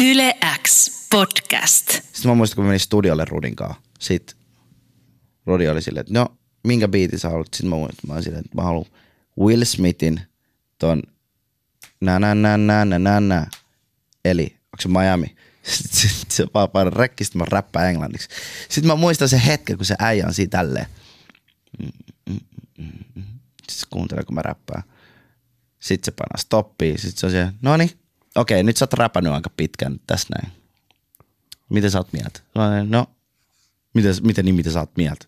Yle X podcast. Sitten mä muistan, kun mä menin studiolle Rudin kanssa. Sitten Rudi oli silleen, että no, minkä biitin sä haluat? Sitten mä muistan, mä silleen, että mä haluan Will Smithin ton nä nä nä nä nä nä nä. Eli, onko se Miami? Sitten sit, se vaan painaa rekki, sitten mä räppään englanniksi. Sitten mä muistan sen hetken, kun se äijä on siinä tälleen. Sitten se kuuntelee, kun mä räppään. Sitten se painaa stoppia. Sitten se on siellä, no niin, okei, nyt sä oot räpännyt aika pitkään tässä näin. Miten sä oot mieltä? No, miten, miten niin, mitä sä oot mieltä?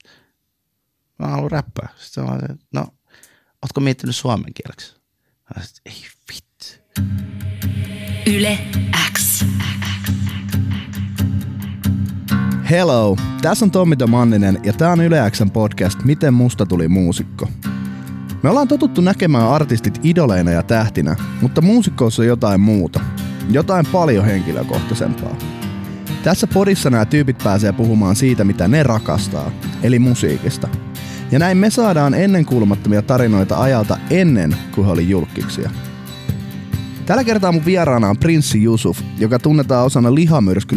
Mä haluan räppää. Sitten mä olin, no, ootko miettinyt suomen kieleksi? Mä olin, ei vittu. Yle X. Hello, tässä on Tommi Manninen ja tää on Yle Xn podcast Miten musta tuli muusikko. Me ollaan totuttu näkemään artistit idoleina ja tähtinä, mutta muusikkoussa on jotain muuta. Jotain paljon henkilökohtaisempaa. Tässä podissa nämä tyypit pääsee puhumaan siitä, mitä ne rakastaa, eli musiikista. Ja näin me saadaan ennenkuulumattomia tarinoita ajalta ennen kuin he oli julkkiksia. Tällä kertaa mun vieraana on Prinssi Yusuf, joka tunnetaan osana Lihamyrsky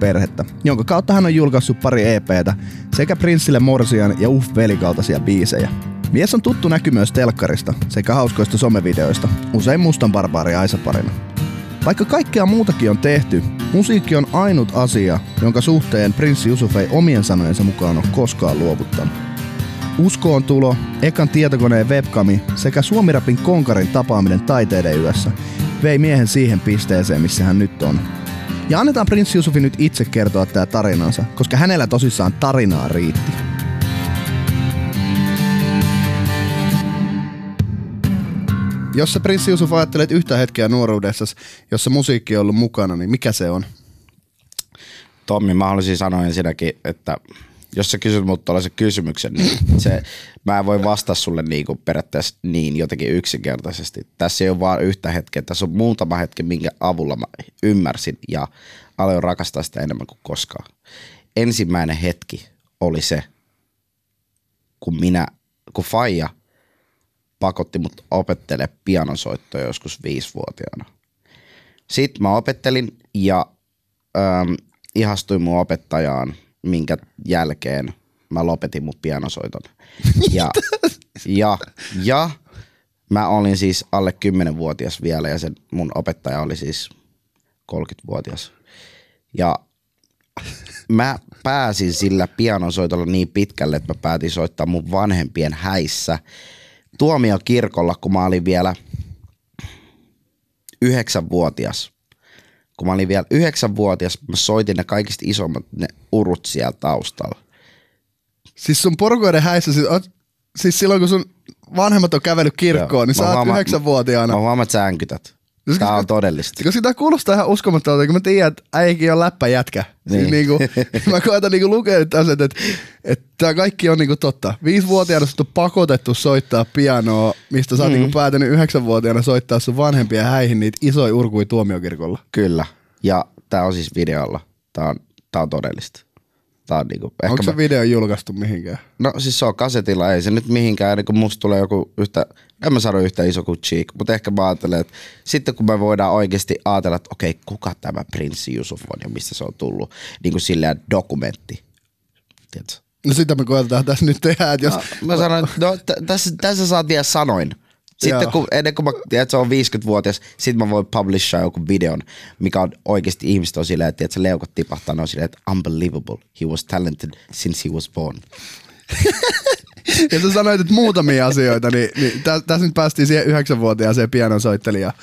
perhettä, jonka kautta hän on julkaissut pari EPtä sekä Prinssille Morsian ja Uff Velikaltaisia biisejä. Mies on tuttu näky myös telkkarista sekä hauskoista somevideoista, usein mustan barbaari Aisaparina. Vaikka kaikkea muutakin on tehty, musiikki on ainut asia, jonka suhteen Prinssi Yusuf ei omien sanojensa mukaan ole koskaan luovuttanut. Uskoon tulo, ekan tietokoneen webkami sekä Suomirapin konkarin tapaaminen taiteiden yössä vei miehen siihen pisteeseen, missä hän nyt on. Ja annetaan Prinssi Yusufin nyt itse kertoa tämä tarinansa, koska hänellä tosissaan tarinaa riitti. Jos sä Prinssi Yusuf ajattelet yhtä hetkeä nuoruudessa, jossa musiikki on ollut mukana, niin mikä se on? Tommi, mä haluaisin sanoa ensinnäkin, että jos sä kysyt mut tuollaisen kysymyksen, niin se, mä en voi vastata sulle niin kuin periaatteessa niin jotenkin yksinkertaisesti. Tässä ei ole vaan yhtä hetkeä, tässä on muutama hetki, minkä avulla mä ymmärsin ja aloin rakastaa sitä enemmän kuin koskaan. Ensimmäinen hetki oli se, kun minä, kun Faija pakotti mut opettele pianosoittoa joskus viisivuotiaana. Sitten mä opettelin ja ähm, ihastuin mun opettajaan, minkä jälkeen mä lopetin mun pianosoiton. Ja, ja, ja mä olin siis alle 10-vuotias vielä ja se mun opettaja oli siis 30-vuotias. Ja mä pääsin sillä pianosoitolla niin pitkälle, että mä päätin soittaa mun vanhempien häissä tuomiokirkolla, kun mä olin vielä yhdeksänvuotias. Kun mä olin vielä yhdeksänvuotias, mä soitin ne kaikista isommat ne urut siellä taustalla. Siis sun porukoiden häissä, siis, oot, siis silloin kun sun vanhemmat on kävellyt kirkkoon, Joo. niin Mä sä oot yhdeksänvuotiaana. Mä huomaan, että sä änkytät. Siis koska- on todellista. Koska sitä kuulostaa ihan uskomattomalta, kun mä tiedän, että äikin on läppäjätkä. Niin. Siis Niin. niinku, mä koetan niinku lukea nyt asiat, että, että tää kaikki on niinku totta. Viisivuotiaana sut on pakotettu soittaa pianoa, mistä sä oot Mm. niinku päätänyt yhdeksänvuotiaana soittaa sun vanhempien häihin niitä isoja urkui tuomiokirkolla. Kyllä. Ja tää on siis videolla. Tää on, tää on todellista. Tää on niinku, ehkä Onko se mä, video julkaistu mihinkään? no siis se on kasetilla, ei se nyt mihinkään, niin kun musta tulee joku yhtä, en mä sano yhtä iso kuin Cheek, mutta ehkä mä ajattelen, että sitten kun me voidaan oikeasti ajatella, että okei, kuka tämä Prinssi Yusuf on ja mistä se on tullut, niin kuin silleen dokumentti. Tiedätkö? No sitä me koetetaan tässä nyt tehdä, että jos... No, mä sanoin, että no, t- tässä, tässä saa tiedä sanoin. Sitten Joo. kun, ennen kuin mä tiedän, että se on 50-vuotias, sitten mä voin publishaa joku videon, mikä on oikeasti ihmiset on silleen, että tiedätkö, leukat tipahtaa, ne on silleen, että unbelievable, he was talented since he was born. Ja sä sanoit, että muutamia asioita, niin, niin tä, tässä nyt päästiin siihen yhdeksänvuotiaaseen pianonsoittelijaan.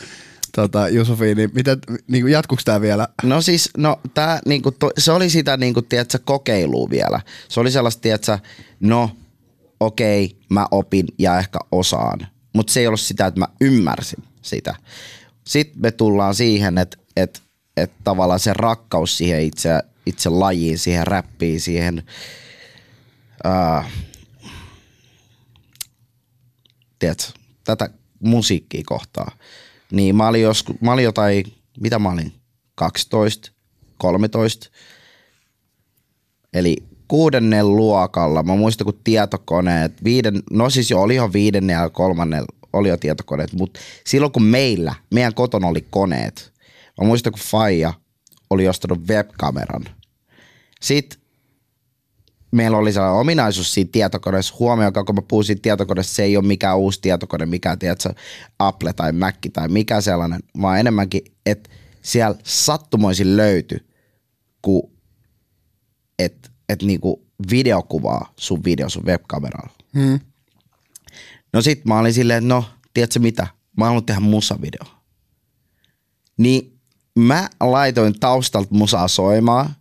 Tota, Jusufiin, niin, miten, niin jatkuuko tämä vielä? No siis, no tää, niinku, to, se oli sitä niinku, tiedätkö, kokeilua vielä. Se oli sellaista, tiedätkö, no okei, mä opin ja ehkä osaan. Mutta se ei ollut sitä, että mä ymmärsin sitä. Sitten me tullaan siihen, että et, et tavallaan se rakkaus siihen itse, itse lajiin, siihen räppiin, siihen ää, tiedätkö, tätä musiikkia kohtaa. Niin mä olin, joskus, mä olin jotain, mitä mä olin, 12, 13. Eli kuudennen luokalla, mä muistan kun tietokoneet, viiden, no siis jo oli ihan viidennen ja kolmannen oli jo tietokoneet, mutta silloin kun meillä, meidän kotona oli koneet, mä muistan kun Faija oli ostanut webkameran. Sitten meillä oli sellainen ominaisuus siinä tietokoneessa, huomioon, kun mä puhun siitä tietokoneesta, se ei ole mikään uusi tietokone, mikä tiedätkö, Apple tai Mac tai mikä sellainen, vaan enemmänkin, että siellä sattumoisin löytyi, kun että et niinku videokuvaa sun video sun webkameralla. Hmm. No sit mä olin silleen, että no, tiedätkö mitä, mä haluan tehdä musavideo. Niin mä laitoin taustalta musaa soimaan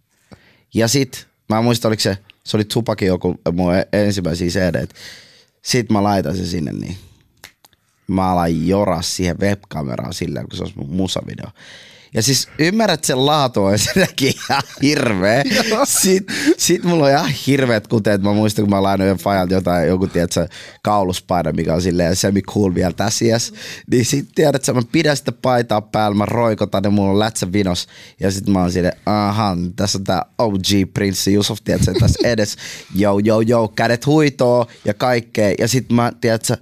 ja sit, mä en muista oliko se, se oli Tupakin joku mun e- ensimmäisiä cd Sit mä laitan se sinne niin. Mä aloin joras siihen webkameraan silleen, kun se olisi mun musavideo. Ja siis ymmärrät sen laatu on ensinnäkin ihan hirveä. Sitten sit mulla on ihan hirveät kuteet. Mä muistan, kun mä lainoin jo Fajalta jotain, joku tiedätkö, kauluspaino, mikä on silleen semi cool vielä tässä iässä. Niin sit tiedät, että mä pidän sitä paitaa päällä, mä roikotan ja mulla on lätsä vinos. Ja sit mä oon silleen, aha, tässä on tää OG Prinssi Yusuf, tiedätkö, tässä edes. Yo, yo, yo, kädet huitoo ja kaikkea. Ja sit mä, tiedätkö,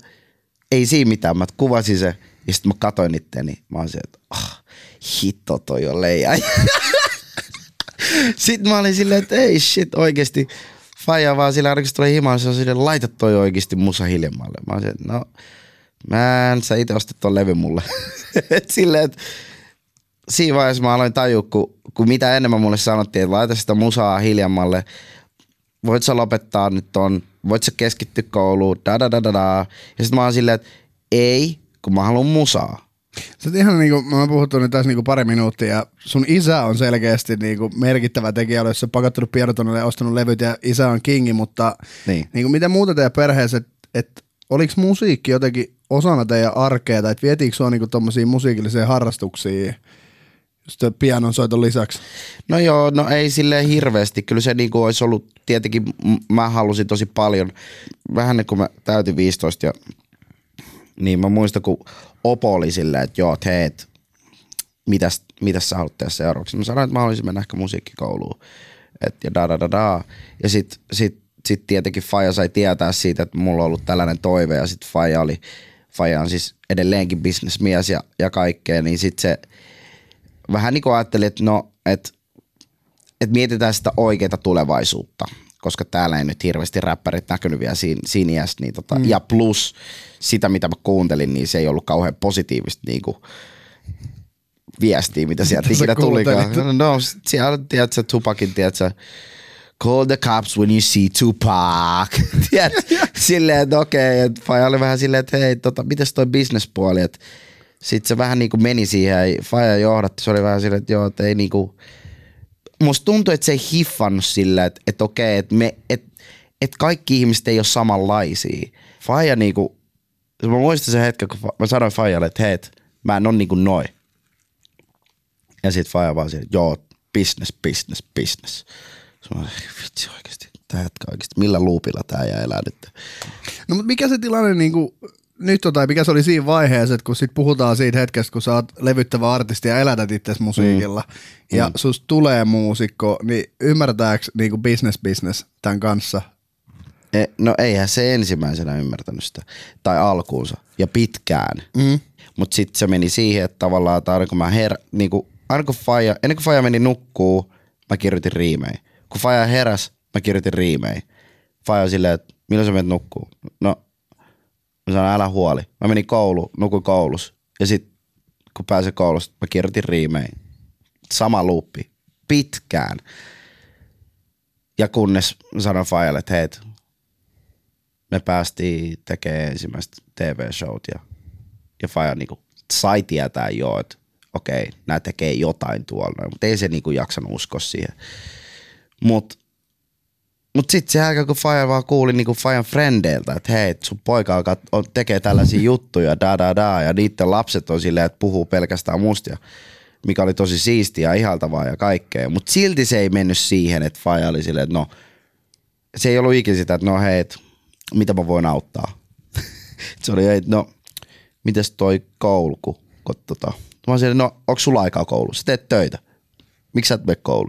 ei siinä mitään, mä kuvasin se. Ja sit mä katoin itteeni, mä oon silleen, että oh, hitto toi on leija. Sitten mä olin silleen, että ei shit oikeesti. Faija vaan sillä tulee himaan, se on silleen, laita toi oikeesti musa hiljemmalle. Mä olin no mä en sä itse ostat ton levy mulle. silleen, että siinä vaiheessa mä aloin tajua, kun, kun mitä enemmän mulle sanottiin, että laita sitä musaa hiljemmalle. Voit sä lopettaa nyt ton, voit sä keskittyä kouluun, da da da da da. Ja sitten mä oon silleen, että ei, kun mä haluan musaa. Sä ihan niinku, mä oon puhuttu nyt tässä niinku pari minuuttia ja sun isä on selkeästi niinku merkittävä tekijä, jos sä pakattunut pienotonelle ja ostanut levyt ja isä on kingi, mutta Niin. niinku miten muuta teidän perheessä, että et, oliko musiikki jotenkin osana teidän arkea tai et vietiinkö sua niinku tommosia musiikillisia harrastuksia just pianon soiton lisäksi? No joo, no ei silleen hirveästi. Kyllä se niinku olisi ollut, tietenkin mä halusin tosi paljon. Vähän niin kuin mä täytin 15 ja niin mä muistan, kun Opo oli silleen, että joo, että hei, et, mitäs, mitäs sä haluat tehdä seuraavaksi. Mä sanoin, että mä haluaisin mennä ehkä musiikkikouluun. Et, ja da da da da. Ja sit, sit, sit tietenkin Faja sai tietää siitä, että mulla on ollut tällainen toive ja sit Faja oli, Faja on siis edelleenkin bisnesmies ja, ja kaikkea, niin sit se vähän niin kuin ajattelin, että no, että et mietitään sitä oikeaa tulevaisuutta, koska täällä ei nyt hirveästi räppärit näkynyt vielä siinä, siinä iässä, niin tota, mm. ja plus sitä, mitä mä kuuntelin, niin se ei ollut kauhean positiivista niin kuin, viestiä, mitä sieltä Mitä ikinä tulikaan. kuuntelit? No, siellä, tiedätkö, Tupakin, tiedätkö, call the cops when you see Tupac. Tiedätkö, silleen, että okei, että Faja oli vähän silleen, että hei, tota, mitäs toi businesspuoli, että sitten se vähän niin kuin meni siihen ja Faja johdatti, se oli vähän silleen, että joo, että ei niin kuin, musta tuntuu, että se ei hiffannut sillä, että, että okei, että, me, että, että kaikki ihmiset ei ole samanlaisia. Faija niinku, mä muistan sen hetken, kun mä sanoin Fajalle, että hei, et mä en ole niinku noin. Ja sit Faija vaan siellä, joo, business, business, business. Sitten mä vitsi oikeesti, tää jätkä oikeesti, millä luupilla tää jää elää nyt? No mutta mikä se tilanne niinku, nyt on, tai mikä se oli siinä vaiheessa, että kun sit puhutaan siitä hetkestä, kun sä oot levyttävä artisti ja elätät itse musiikilla, mm. ja mm. susta tulee muusikko, niin ymmärtääkö niinku business business tämän kanssa? E, no eihän se ensimmäisenä ymmärtänyt sitä, tai alkuunsa, ja pitkään. Mm. Mutta sitten se meni siihen, että tavallaan, että aina kun mä her, niinku, aina kun Faja, ennen kuin Faja meni nukkuu, mä kirjoitin riimejä. Kun Faja heräs, mä kirjoitin riimejä. Faja on silleen, että milloin sä menet nukkuu? No, mä sanoin, älä huoli. Mä menin kouluun, nukuin koulussa. Ja sitten kun pääsin koulusta, mä kirjoitin riimejä. Sama luuppi. Pitkään. Ja kunnes sanoin Fajalle, että hei, me päästiin tekemään ensimmäistä TV-showt ja, ja Faja niinku sai tietää jo, että okei, nämä tekee jotain tuolla, mutta ei se niinku jaksanut uskoa siihen. Mutta mut sitten se aika, kun Faja vaan kuuli niinku Fajan frendeiltä, että hei, sun poika alkaa, on, tekee tällaisia juttuja, da da da, ja niiden lapset on silleen, että puhuu pelkästään mustia, mikä oli tosi siistiä ja ihaltavaa ja kaikkea. Mutta silti se ei mennyt siihen, että Faja oli silleen, että no, se ei ollut ikinä sitä, että no hei, et, mitä mä voin auttaa. se oli, että no, mites toi kouluku? Kun, tota, mä siellä, no, onko sulla aikaa koulussa? Teet töitä. Miksi sä et mene on,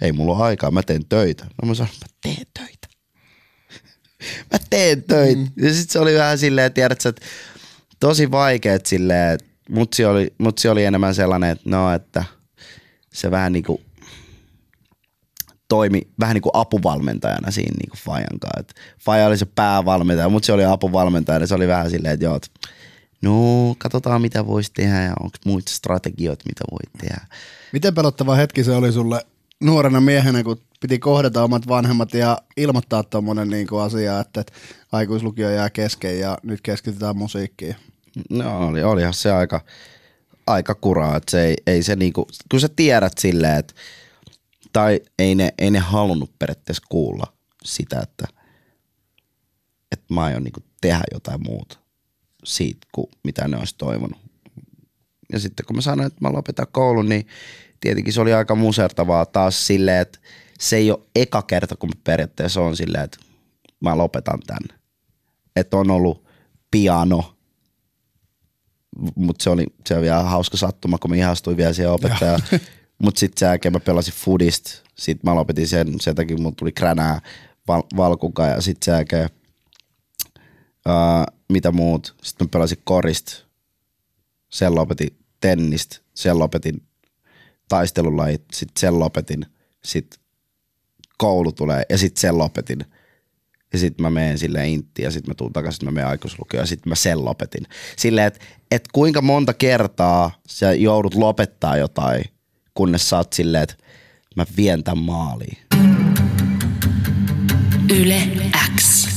ei mulla ole aikaa, mä teen töitä. No mä sanoin, mä teen töitä. mä teen töitä. Mm. Ja sitten se oli vähän silleen, tiedät sä, että tosi vaikeet silleen, että mutsi oli, mutsi oli enemmän sellainen, että no, että se vähän niinku toimi vähän niin kuin apuvalmentajana siinä niin kuin Fajan kanssa. Faja oli se päävalmentaja, mutta se oli apuvalmentaja. Se oli vähän silleen, että joo, et, no katsotaan mitä voisi tehdä ja onko muita strategioita, mitä voi tehdä. Miten pelottava hetki se oli sulle nuorena miehenä, kun piti kohdata omat vanhemmat ja ilmoittaa tuommoinen niin asia, että, että aikuislukio jää kesken ja nyt keskitytään musiikkiin? No oli, olihan se aika, aika kuraa, että se ei, ei se niinku, kun sä tiedät silleen, että tai ei ne, ei ne halunnut periaatteessa kuulla sitä, että, että mä aion niinku tehdä jotain muuta siitä, kuin mitä ne olisi toivonut. Ja sitten kun mä sanoin, että mä lopetan koulun, niin tietenkin se oli aika musertavaa taas silleen, että se ei ole eka kerta, kun periaatteessa on silleen, että mä lopetan tänne. Että on ollut piano, mutta se oli, se oli vielä hauska sattuma, kun mä ihastuin vielä siihen opettajaan. Mutta sitten sen jälkeen mä pelasin foodista. Sitten mä lopetin sen, sen takia mun tuli kränää val- valkuka ja sitten sen jälkeen uh, mitä muut. Sitten mä pelasin korista. Sen lopetin tennistä. Sen lopetin taistelulajit. Sitten sen lopetin. Sitten koulu tulee ja sitten sen lopetin. Ja sitten mä menen sille intti ja sitten mä tuun takaisin, mä menen aikuislukioon ja sitten mä sen lopetin. Silleen, että et kuinka monta kertaa sä joudut lopettaa jotain, kunnes sä oot silleen, että mä vien tämän maaliin. Yle X.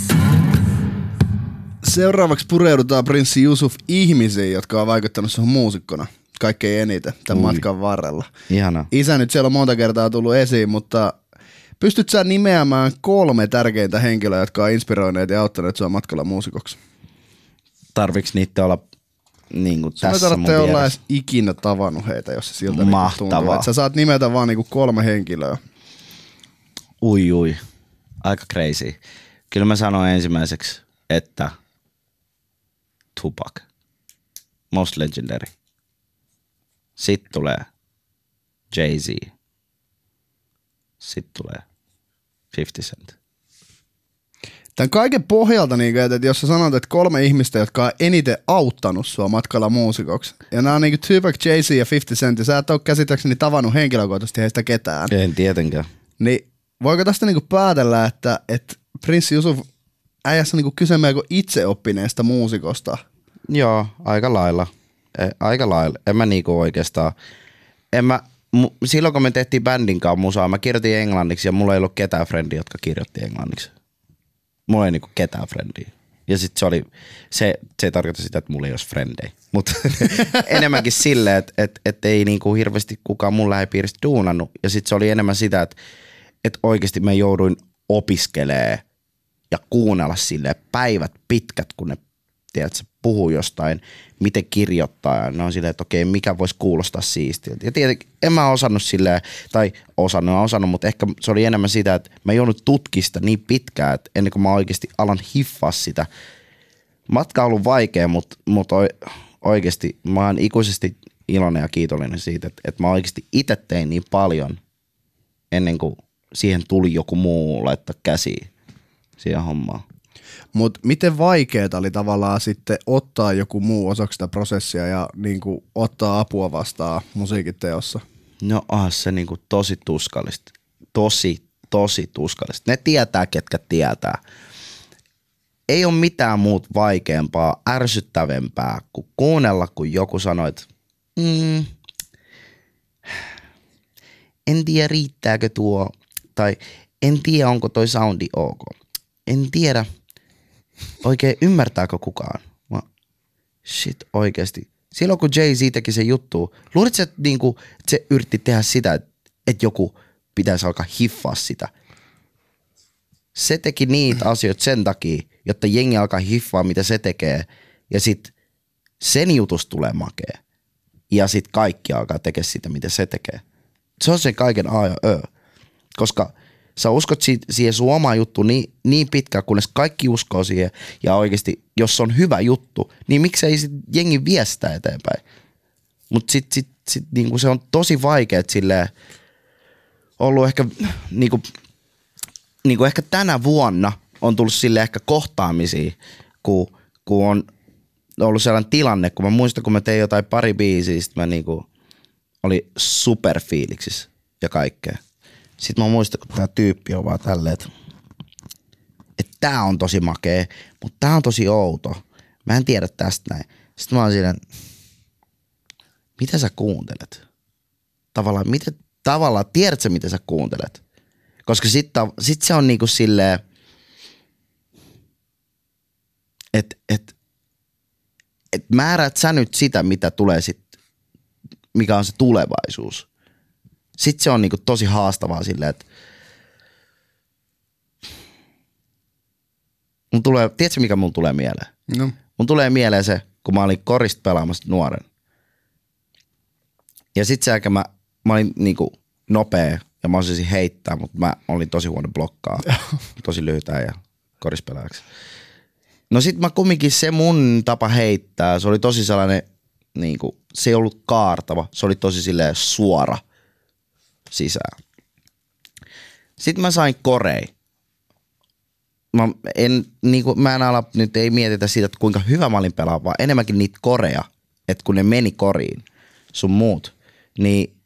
Seuraavaksi pureudutaan prinssi Yusuf ihmisiin, jotka on vaikuttanut sun muusikkona kaikkein eniten tämän Ui. matkan varrella. Ihana. Isä nyt siellä on monta kertaa tullut esiin, mutta pystyt sä nimeämään kolme tärkeintä henkilöä, jotka on inspiroineet ja auttaneet sua matkalla muusikoksi? Tarviks niitä olla niin kuin Sä tässä et mun olla edes ikinä tavannut heitä, jos se siltä niinku Mahtavaa. tuntuu. Et sä saat nimetä vaan niinku kolme henkilöä. Ui ui. Aika crazy. Kyllä mä sanon ensimmäiseksi, että Tupac. Most legendary. Sitten tulee Jay-Z. Sitten tulee 50 Cent. Tämän kaiken pohjalta, niin että jos sä sanot, että kolme ihmistä, jotka on eniten auttanut sua matkalla muusikoksi, ja nämä on niin Tupac, Jay-Z ja 50 Cent, ja sä et ole käsittääkseni tavannut henkilökohtaisesti heistä ketään, En tietenkään. niin voiko tästä niin päätellä, että, että Prince Yusuf äijässä niin kyse melko itseoppineesta muusikosta? Joo, aika lailla. E, aika lailla. En mä niinku oikeastaan. En mä, mu, silloin kun me tehtiin bändin kanssa musaa, mä kirjoitin englanniksi ja mulla ei ollut ketään frendiä, jotka kirjoitti englanniksi. Mulla ei niinku ketään frendiä. Ja sit se oli, se, se ei tarkoita sitä, että mulla ei olisi frendejä. Mutta enemmänkin silleen, että et, et ei niinku hirveästi kukaan mun lähipiiristä duunannut. Ja sit se oli enemmän sitä, että et oikeasti mä jouduin opiskelee ja kuunnella sille päivät pitkät, kun ne tiedätkö, puhuu jostain, miten kirjoittaa. Ja ne on silleen, että okei, mikä voisi kuulostaa siistiltä. Ja tietenkin en mä osannut silleen, tai osannut, osannut, mutta ehkä se oli enemmän sitä, että mä joudun tutkista niin pitkään, että ennen kuin mä oikeasti alan hiffaa sitä. Matka on ollut vaikea, mutta, mutta oikeasti mä oon ikuisesti iloinen ja kiitollinen siitä, että, että mä oikeasti itse tein niin paljon ennen kuin siihen tuli joku muu laittaa käsiin siihen hommaan. Mutta miten vaikeaa oli tavallaan sitten ottaa joku muu osaksi sitä prosessia ja niin kuin ottaa apua vastaan musiikin teossa? No ah, se niinku tosi tuskallista. Tosi, tosi tuskallista. Ne tietää, ketkä tietää. Ei ole mitään muut vaikeampaa, ärsyttävämpää kuin kuunnella, kun joku sanoo, että mm, en tiedä riittääkö tuo, tai en tiedä onko toi soundi ok. En tiedä oikein ymmärtääkö kukaan. Mä, shit oikeasti. Silloin kun Jay-Z teki sen juttu, luulit sä, että niinku, että se yritti tehdä sitä, että, joku pitäisi alkaa hiffaa sitä. Se teki niitä asioita sen takia, jotta jengi alkaa hiffaa, mitä se tekee. Ja sit sen jutus tulee makea. Ja sit kaikki alkaa tekemään sitä, mitä se tekee. Se on se kaiken A ja Ö. Koska sä uskot si- siihen sun omaan juttu niin, niin pitkään, kunnes kaikki uskoo siihen. Ja oikeasti, jos se on hyvä juttu, niin miksei sit jengi vie sitä eteenpäin. Mutta sit, sit, sit niinku se on tosi vaikea silleen, ollut ehkä niinku, niinku ehkä tänä vuonna on tullut sille ehkä kohtaamisia, kun, kun on ollut sellainen tilanne, kun mä muistan, kun mä tein jotain pari biisiä, sit mä niinku oli superfiiliksissä ja kaikkea. Sitten mä muistan, kun tää tyyppi on vaan tälleen, että, että tää on tosi makee, mutta tää on tosi outo. Mä en tiedä tästä näin. Sitten mä oon siinä, mitä sä kuuntelet? Tavallaan, mitä, tavallaan, tiedätkö mitä sä kuuntelet? Koska sitten sit se on niinku silleen, että et, et määrät sä nyt sitä, mitä tulee sit, mikä on se tulevaisuus. Sitten se on niinku tosi haastavaa silleen, että mun tulee, tiedätkö mikä mun tulee mieleen? No. Mun tulee mieleen se, kun mä olin korista pelaamassa nuoren. Ja sit se aika mä, mä olin niinku nopea ja mä osasin heittää, mutta mä olin tosi huono blokkaa. tosi lyhytään ja korispelaajaksi. No sit mä kumminkin se mun tapa heittää, se oli tosi sellainen, niinku, se ei ollut kaartava, se oli tosi silleen suora sisään. Sitten mä sain korei. Mä en, niinku, mä en ala, nyt ei mietitä siitä, että kuinka hyvä mä olin pelaa, vaan enemmänkin niitä koreja, että kun ne meni koriin, sun muut, niin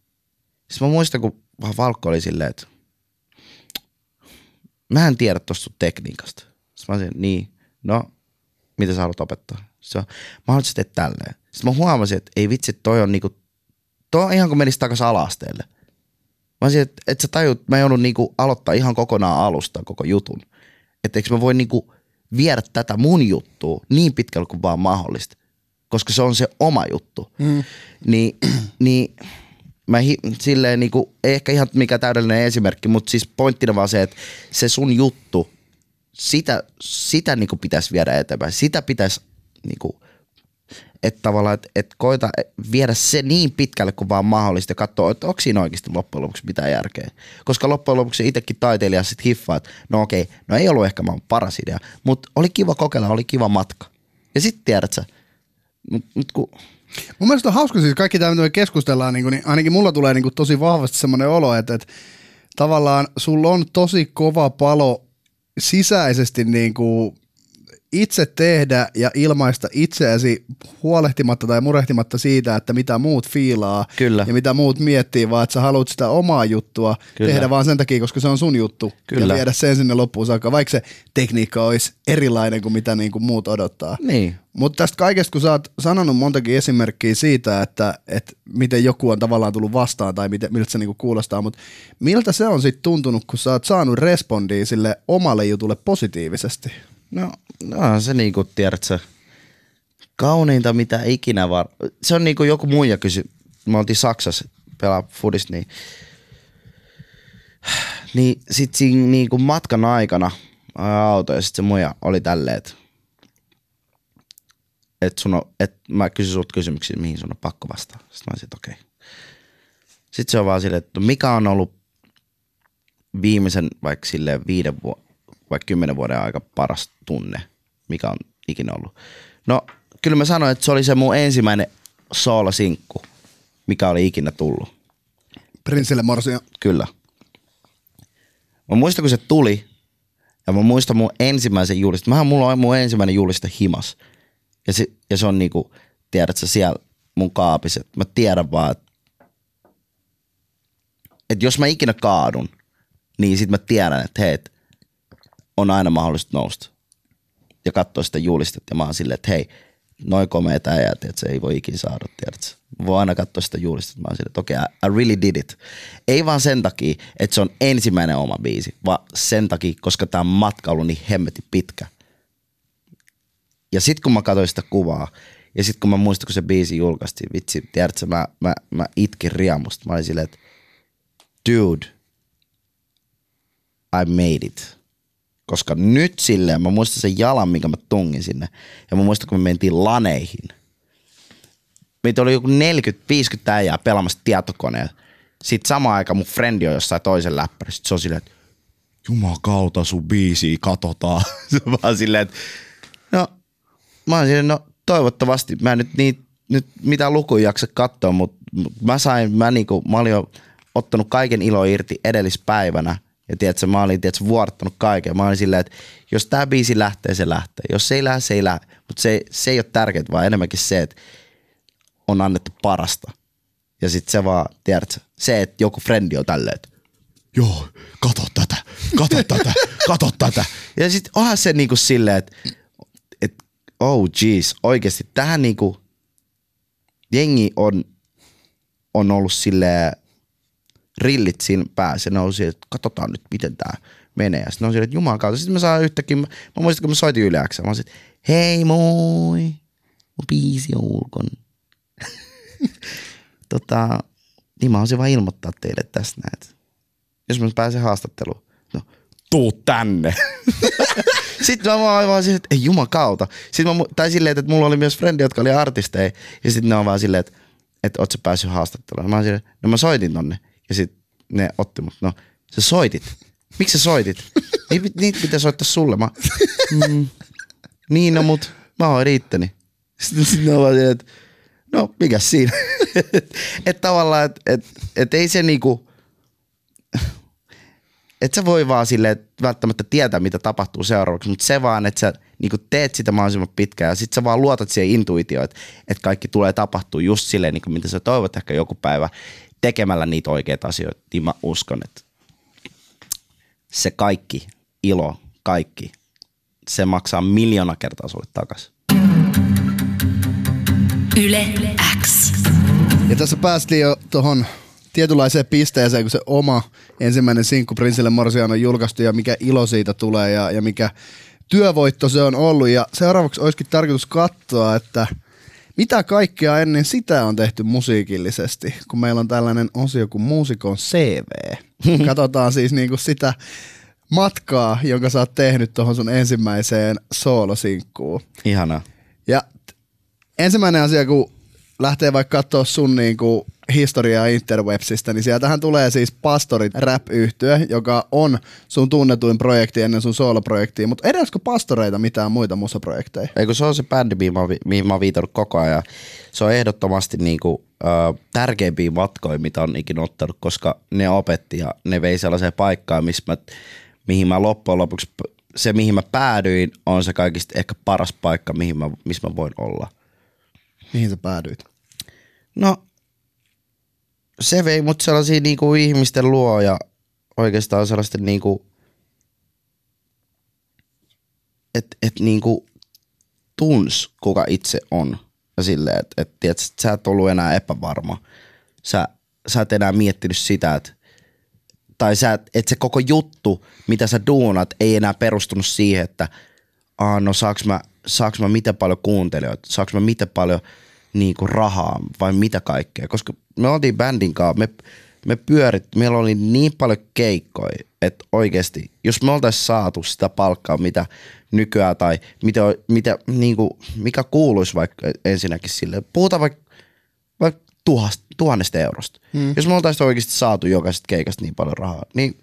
siis mä muistan, kun Valkko oli silleen, että mä en tiedä tosta sun tekniikasta. Sitten mä olisin, niin, no, mitä sä haluat opettaa? Se mä sä teet tälleen. Sitten mä huomasin, että ei vitsi, toi on niinku, toi on ihan kuin menisi takaisin alasteelle. Mä olisin, että, että sä tajut, mä joudun niinku aloittaa ihan kokonaan alusta koko jutun. Että eikö mä voi niinku viedä tätä mun juttua niin pitkälle kuin vaan mahdollista. Koska se on se oma juttu. Mm. Niin, niin mä hi, silleen niinku, ei ehkä ihan mikä täydellinen esimerkki, mutta siis pointtina vaan se, että se sun juttu, sitä, sitä niinku pitäisi viedä eteenpäin. Sitä pitäisi niinku, että tavallaan, että et koita viedä se niin pitkälle kuin vaan mahdollista ja katsoa, että onko siinä oikeasti loppujen lopuksi mitään järkeä. Koska loppujen lopuksi itsekin taiteilija sitten hiffaa, että no okei, no ei ollut ehkä maan paras idea, mutta oli kiva kokeilla, oli kiva matka. Ja sitten tiedät sä, mut, mut kun Mun mielestä on hauska siis kaikki tämä, mitä me keskustellaan, niin, kuin, niin ainakin mulla tulee niin kuin, tosi vahvasti semmoinen olo, että, että tavallaan sulla on tosi kova palo sisäisesti niin kuin, itse tehdä ja ilmaista itseäsi huolehtimatta tai murehtimatta siitä, että mitä muut fiilaa Kyllä. ja mitä muut miettii, vaan että sä haluat sitä omaa juttua Kyllä. tehdä vaan sen takia, koska se on sun juttu Kyllä. ja viedä sen sinne loppuun saakka, vaikka se tekniikka olisi erilainen kuin mitä niin kuin muut odottaa. niin, Mutta tästä kaikesta, kun sä oot sanonut montakin esimerkkiä siitä, että, että miten joku on tavallaan tullut vastaan tai miten, miltä se niinku kuulostaa, mutta miltä se on sitten tuntunut, kun sä oot saanut respondia sille omalle jutulle positiivisesti? No, no se niinku, tiedätkö, kauneinta mitä ikinä var... Se on niinku joku muija kysy. Me oltiin Saksassa pelaa fudista, niin, niin sit siinä niinku matkan aikana auto ja sit se muija oli tälleen, että et sun on, et mä kysyn sulta kysymyksiä, mihin sun on pakko vastata. Sitten mä että okei. Sitten se on vaan silleen, että mikä on ollut viimeisen vaikka silleen viiden vuoden, vaikka kymmenen vuoden aika paras tunne, mikä on ikinä ollut. No, kyllä mä sanoin, että se oli se mun ensimmäinen soolasinkku, mikä oli ikinä tullut. Prinssille Morsio. Kyllä. Mä muistan, kun se tuli, ja mä muistan mun ensimmäisen julistin. Mähän mulla on mun ensimmäinen juliste himas. Ja se, ja se on niinku, tiedätkö, siellä mun kaapissa. Mä tiedän vaan, että et jos mä ikinä kaadun, niin sit mä tiedän, että hei, et on aina mahdollista nousta. Ja katsoa sitä julistetta ja mä oon silleen, että hei, noin komeita äijät, että se ei voi ikinä saada, tiedätkö? Mä voin aina katsoa sitä julistetta, mä oon silleen, että okei, okay, I really did it. Ei vaan sen takia, että se on ensimmäinen oma biisi, vaan sen takia, koska tämä matka on ollut niin hemmetin pitkä. Ja sit kun mä katsoin sitä kuvaa, ja sit kun mä muistan, kun se biisi julkaistiin, vitsi, tiedätkö, mä, mä, mä itkin riemusta. Mä olin silleen, että dude, I made it. Koska nyt silleen, mä muistan sen jalan, minkä mä tungin sinne. Ja mä muistan, kun me mentiin laneihin. Meitä oli joku 40-50 äijää pelaamassa tietokoneella. Sitten samaan aikaan mun frendi on jossain toisen läppärissä. Sitten se on silleen, että jumakauta sun biisiä katsotaan. se on vaan silleen, että no, mä oon silleen, no toivottavasti. Mä en nyt, niin, nyt mitään lukuja jaksa katsoa, mutta mut mä sain, mä, niinku, mä olin jo ottanut kaiken ilo irti edellispäivänä. Ja tiedätkö, mä olin tiedätkö, vuorottanut kaiken. Mä olin silleen, että jos tää biisi lähtee, se lähtee. Jos se ei lähde, se ei lähde. Mutta se, se ei ole tärkeää, vaan enemmänkin se, että on annettu parasta. Ja sitten se vaan, tiedätkö, se, että joku frendi on tälleen, että joo, kato tätä, kato tätä, kato tätä. Ja sitten onhan se niinku silleen, että et, oh jeez, oikeasti tähän niinku jengi on, on ollut silleen rillit siinä päässä. Ne on silleen, että katsotaan nyt miten tää menee. Ja sitten on silleen, että jumalan kautta. Sitten mä saan yhtäkkiä, mä, mä muistin, kun mä soitin yleäksä. Mä olisin, hei moi, mun biisi on ulkon. tota, niin mä haluaisin vaan ilmoittaa teille tästä näin. Jos mä pääsen haastatteluun, no tuu tänne. sitten mä vaan, vaan silleen, että ei jumakauta. Sitten mä, tai silleen, että mulla oli myös frendi, jotka oli artisteja. Ja sitten ne on vaan silleen, että, että oot sä päässyt haastatteluun. Mä silleen, no mä soitin tonne. Ja sitten ne otti mut, no sä soitit. Miksi sä soitit? Niitä, niitä pitää soittaa sulle. Mä, mm, niin no mut mä oon riittäni. Sitten, sitten ne silleen, että no mikä siinä. että et tavallaan, että et, et ei se niinku, et sä voi vaan sille välttämättä tietää, mitä tapahtuu seuraavaksi, mutta se vaan, että sä niinku teet sitä mahdollisimman pitkään ja sit sä vaan luotat siihen intuitioon, että, että kaikki tulee tapahtuu just silleen, niin kuin mitä sä toivot ehkä joku päivä tekemällä niitä oikeita asioita, niin mä uskon, että se kaikki, ilo, kaikki, se maksaa miljoona kertaa sulle takaisin. Yle X. Ja tässä päästiin jo tuohon tietynlaiseen pisteeseen, kun se oma ensimmäinen sinkku Prinsille Morsian on julkaistu ja mikä ilo siitä tulee ja, ja mikä työvoitto se on ollut. Ja seuraavaksi olisikin tarkoitus katsoa, että mitä kaikkea ennen sitä on tehty musiikillisesti, kun meillä on tällainen osio kuin muusikon CV. Katsotaan siis niinku sitä matkaa, jonka sä oot tehnyt tuohon sun ensimmäiseen soolosinkkuun. Ihanaa. Ja ensimmäinen asia, kun lähtee vaikka katsoa sun niinku historiaa interwebsistä, niin sieltähän tulee siis Pastorit rap yhtyö joka on sun tunnetuin projekti ennen sun sooloprojektia. Mutta edellisikö Pastoreita mitään muita musaprojekteja? Eikö se on se bändi, mihin mä, mihin mä oon viitannut koko ajan. Se on ehdottomasti niinku, ö, tärkeimpiä matkoja, mitä on ikinä ottanut, koska ne opetti ja ne vei sellaiseen paikkaan, missä mä, mihin mä loppujen lopuksi, se mihin mä päädyin, on se kaikista ehkä paras paikka, mihin mä, missä mä voin olla. Mihin sä päädyit? No, se vei mut sellaisia niinku ihmisten luo ja oikeastaan sellaisten niinku, että et niinku tuns, kuka itse on. Ja silleen, että et, tiedät, sä- sä et ollut enää epävarma. Sä, sä et enää miettinyt sitä, että tai sä, että se koko juttu, mitä sä duunat, ei enää perustunut siihen, että Aa, no saaks mä, saaks mä miten paljon kuuntelijoita, saaks mä miten paljon niinku rahaa vai mitä kaikkea. Koska me oltiin bändin kanssa, me, me pyörit, meillä oli niin paljon keikkoja, että oikeasti, jos me oltais saatu sitä palkkaa, mitä nykyään tai mitä, mitä, niinku, mikä kuuluisi vaikka ensinnäkin sille, puhutaan vaikka vaikka tuhast, tuhannesta eurosta. Hmm. Jos me oltaisiin oikeasti saatu jokaisesta keikasta niin paljon rahaa, niin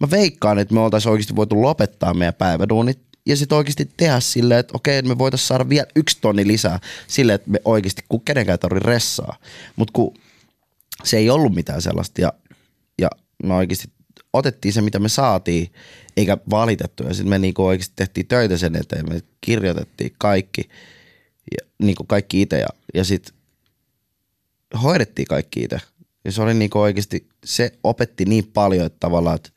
mä veikkaan, että me oltaisiin oikeasti voitu lopettaa meidän päiväduunit ja sitten oikeasti tehdä silleen, että okei, me voitaisiin saada vielä yksi tonni lisää silleen, että me oikeasti, kun kenenkään tarvitse ressaa. Mutta kun se ei ollut mitään sellaista ja, ja me oikeasti otettiin se, mitä me saatiin, eikä valitettu. Ja sitten me niinku oikeasti tehtiin töitä sen eteen, me kirjoitettiin kaikki, ja, niinku kaikki itse ja, ja sitten hoidettiin kaikki itse. Ja se oli niinku oikeasti, se opetti niin paljon, että tavallaan, että,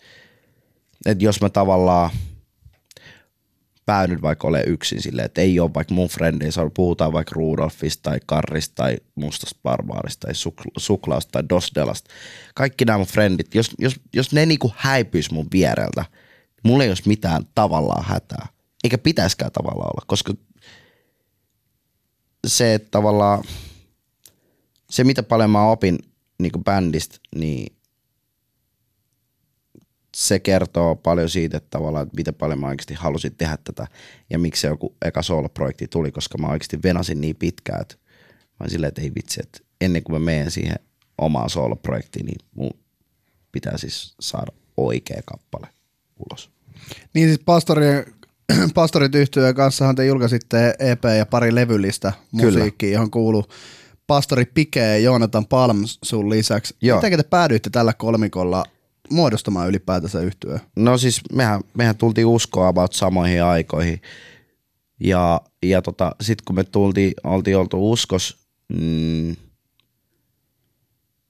että jos mä tavallaan päädyn vaikka ole yksin silleen, että ei ole vaikka mun frendeistä, puhutaan vaikka Rudolfista tai Karrista tai Mustasta Barbaarista tai Suk- Suklaasta tai Dosdelasta. Kaikki nämä mun frendit, jos, jos, jos ne niinku häipyis mun viereltä, mulla ei olisi mitään tavallaan hätää. Eikä pitäisikään tavallaan olla, koska se, että tavallaan se, mitä paljon mä opin niin bändistä, niin se kertoo paljon siitä, että tavallaan, että miten paljon mä oikeasti halusin tehdä tätä ja miksi se joku eka solo-projekti tuli, koska mä oikeasti venasin niin pitkään, että mä silleen, että ei vitsi, että ennen kuin mä menen siihen omaan solo-projektiin, niin mun pitää siis saada oikea kappale ulos. Niin siis pastorien, pastorit yhtyön kanssahan te julkaisitte EP ja pari levyllistä musiikkia, johon kuuluu pastori Pike ja Joonatan Palm sun lisäksi. Joo. Miten te päädyitte tällä kolmikolla muodostamaan ylipäätänsä yhtyö? No siis mehän, mehän tultiin uskoa about samoihin aikoihin. Ja, ja tota, sitten kun me tultiin, oltiin oltu uskos, mm,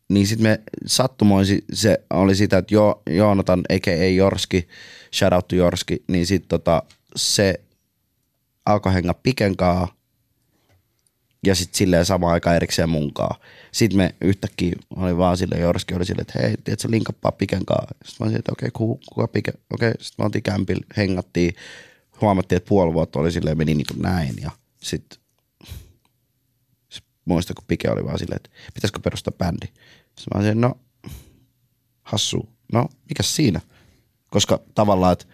niin sitten me sattumoisi se oli sitä, että jo, Joonatan, a.k.a. Jorski, shout out to Jorski, niin sitten tota, se alkoi hengaa pikenkaa ja sitten silleen samaan aikaan erikseen munkaa. Sitten me yhtäkkiä oli vaan sille Jorski oli silleen, että hei, tiedätkö, linkappaa pikenkaa. Sitten mä olin että okei, okay, kuka pike, okei. Okay. Sitten me oltiin kämpillä, hengattiin, huomattiin, että puoli vuotta oli silleen, meni niin kuin näin ja sitten muista, kun Pike oli vaan silleen, että pitäisikö perustaa bändi. Sitten mä olisin, no hassu, no mikä siinä? Koska tavallaan, että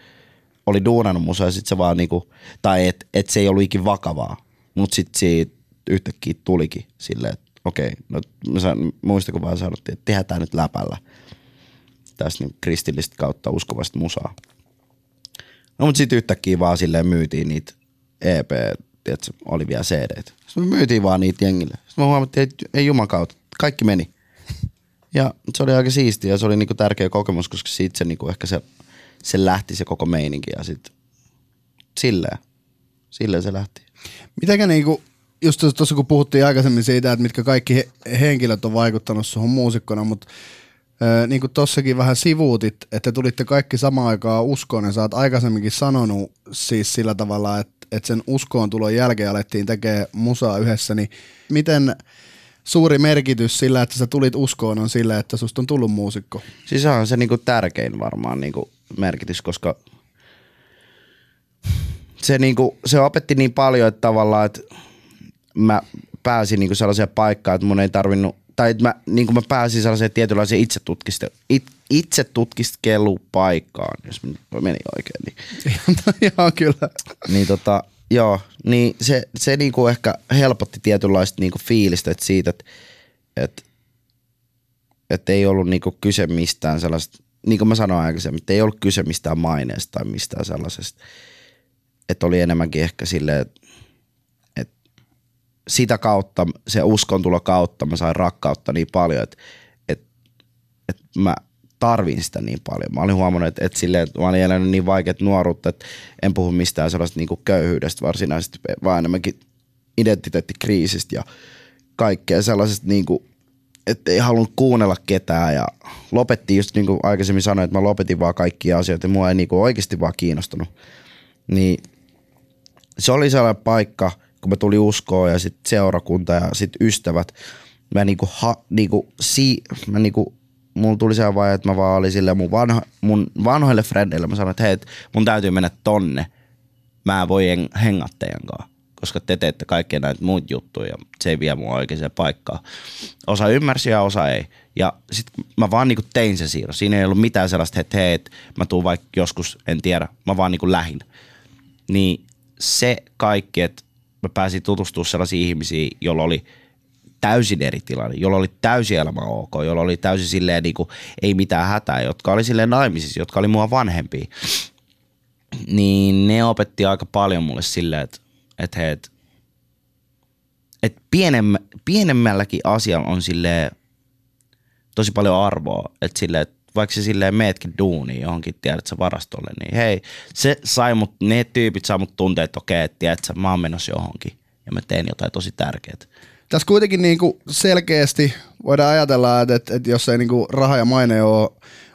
oli duunannut musa ja sit se vaan niinku, tai että et se ei ollut ikin vakavaa. Mutta sitten siitä yhtäkkiä tulikin silleen, että okei, no mä saan, muista kun vaan sanottiin, että tehdään tää nyt läpällä. Tästä niin kristillistä kautta uskovasta musaa. No mutta sitten yhtäkkiä vaan silleen myytiin niitä EP, tiedätkö, oli vielä CD. Sitten me myytiin vaan niitä jengille. Sitten me huomattiin, että ei juman kautta, kaikki meni. Ja se oli aika siistiä ja se oli niinku tärkeä kokemus, koska siitä se niinku ehkä se, se lähti se koko meininki ja sitten silleen, silleen se lähti. Mitenkä niinku, just tuossa kun puhuttiin aikaisemmin siitä, että mitkä kaikki he, henkilöt on vaikuttanut suhun muusikkona, mutta niin kuin tossakin vähän sivuutit, että tulitte kaikki samaan aikaan uskoon ja sä oot aikaisemminkin sanonut siis sillä tavalla, että, että sen uskoon tulon jälkeen alettiin tekemään musaa yhdessä, niin miten suuri merkitys sillä, että sä tulit uskoon on sillä, että susta on tullut muusikko? Siis on se niinku tärkein varmaan niinku merkitys, koska se, niinku, se opetti niin paljon, että tavallaan, että mä pääsin niinku sellaiseen paikkaan, että mun ei tarvinnut, tai että mä, niinku mä pääsin sellaiseen tietynlaiseen itse, tutkiste, it, itse tutkiskelupaikkaan, jos meni oikein. Niin, Joo, kyllä. niin tota, joo, niin se, se niinku ehkä helpotti tietynlaista niinku fiilistä että siitä, että et, et ei ollut niinku kyse mistään sellaista, niin kuin mä sanoin aikaisemmin, että ei ollut kyse mistään maineesta tai mistään sellaisesta. Että oli enemmänkin ehkä silleen, että et sitä kautta, se uskontulo kautta mä sain rakkautta niin paljon, että et, et mä tarvin sitä niin paljon. Mä olin huomannut, että, että, silleen, että mä olin elänyt niin vaikeat nuoruutta, että en puhu mistään sellaista niin köyhyydestä varsinaisesti, vaan enemmänkin identiteettikriisistä ja kaikkea sellaisesta niin kuin, että ei halunnut kuunnella ketään ja lopettiin just niin kuin aikaisemmin sanoin, että mä lopetin vaan kaikkia asioita ja mua ei niin kuin oikeasti vaan kiinnostunut. Niin se oli sellainen paikka, kun mä tuli uskoon ja sitten seurakunta ja sitten ystävät. Mä niinku, ha, niinku, si, mä niinku, mulla tuli se vaihe, että mä vaan olin silleen mun, vanho, mun vanhoille frendeille, mä sanoin, että hei, et mun täytyy mennä tonne. Mä en voi en- hengaa teidän kanssa, koska te teette kaikkia näitä muita juttuja ja se ei vie mua oikeaan paikkaan. Osa ymmärsi ja osa ei. Ja sitten mä vaan niinku tein sen siirron. Siinä ei ollut mitään sellaista, että hei, et mä tuun vaikka joskus, en tiedä, mä vaan niinku lähin niin se kaikki, että mä pääsin tutustumaan sellaisiin ihmisiin, joilla oli täysin eri tilanne, jolla oli täysin elämä ok, jolla oli täysin silleen niin kuin, ei mitään hätää, jotka oli silleen naimisissa, jotka oli mua vanhempia. Niin ne opetti aika paljon mulle silleen, että, että hei, että, että pienemmä, pienemmälläkin asialla on silleen tosi paljon arvoa, että silleen, että vaikka se silleen meetkin duuniin johonkin, tiedät sä varastolle, niin hei, se sai mut, ne tyypit saa mut tuntea, että okei, että sä, mä oon menossa johonkin ja mä teen jotain tosi tärkeää. Tässä kuitenkin niinku selkeästi voidaan ajatella, että, että, että jos ei niinku raha ja maine ole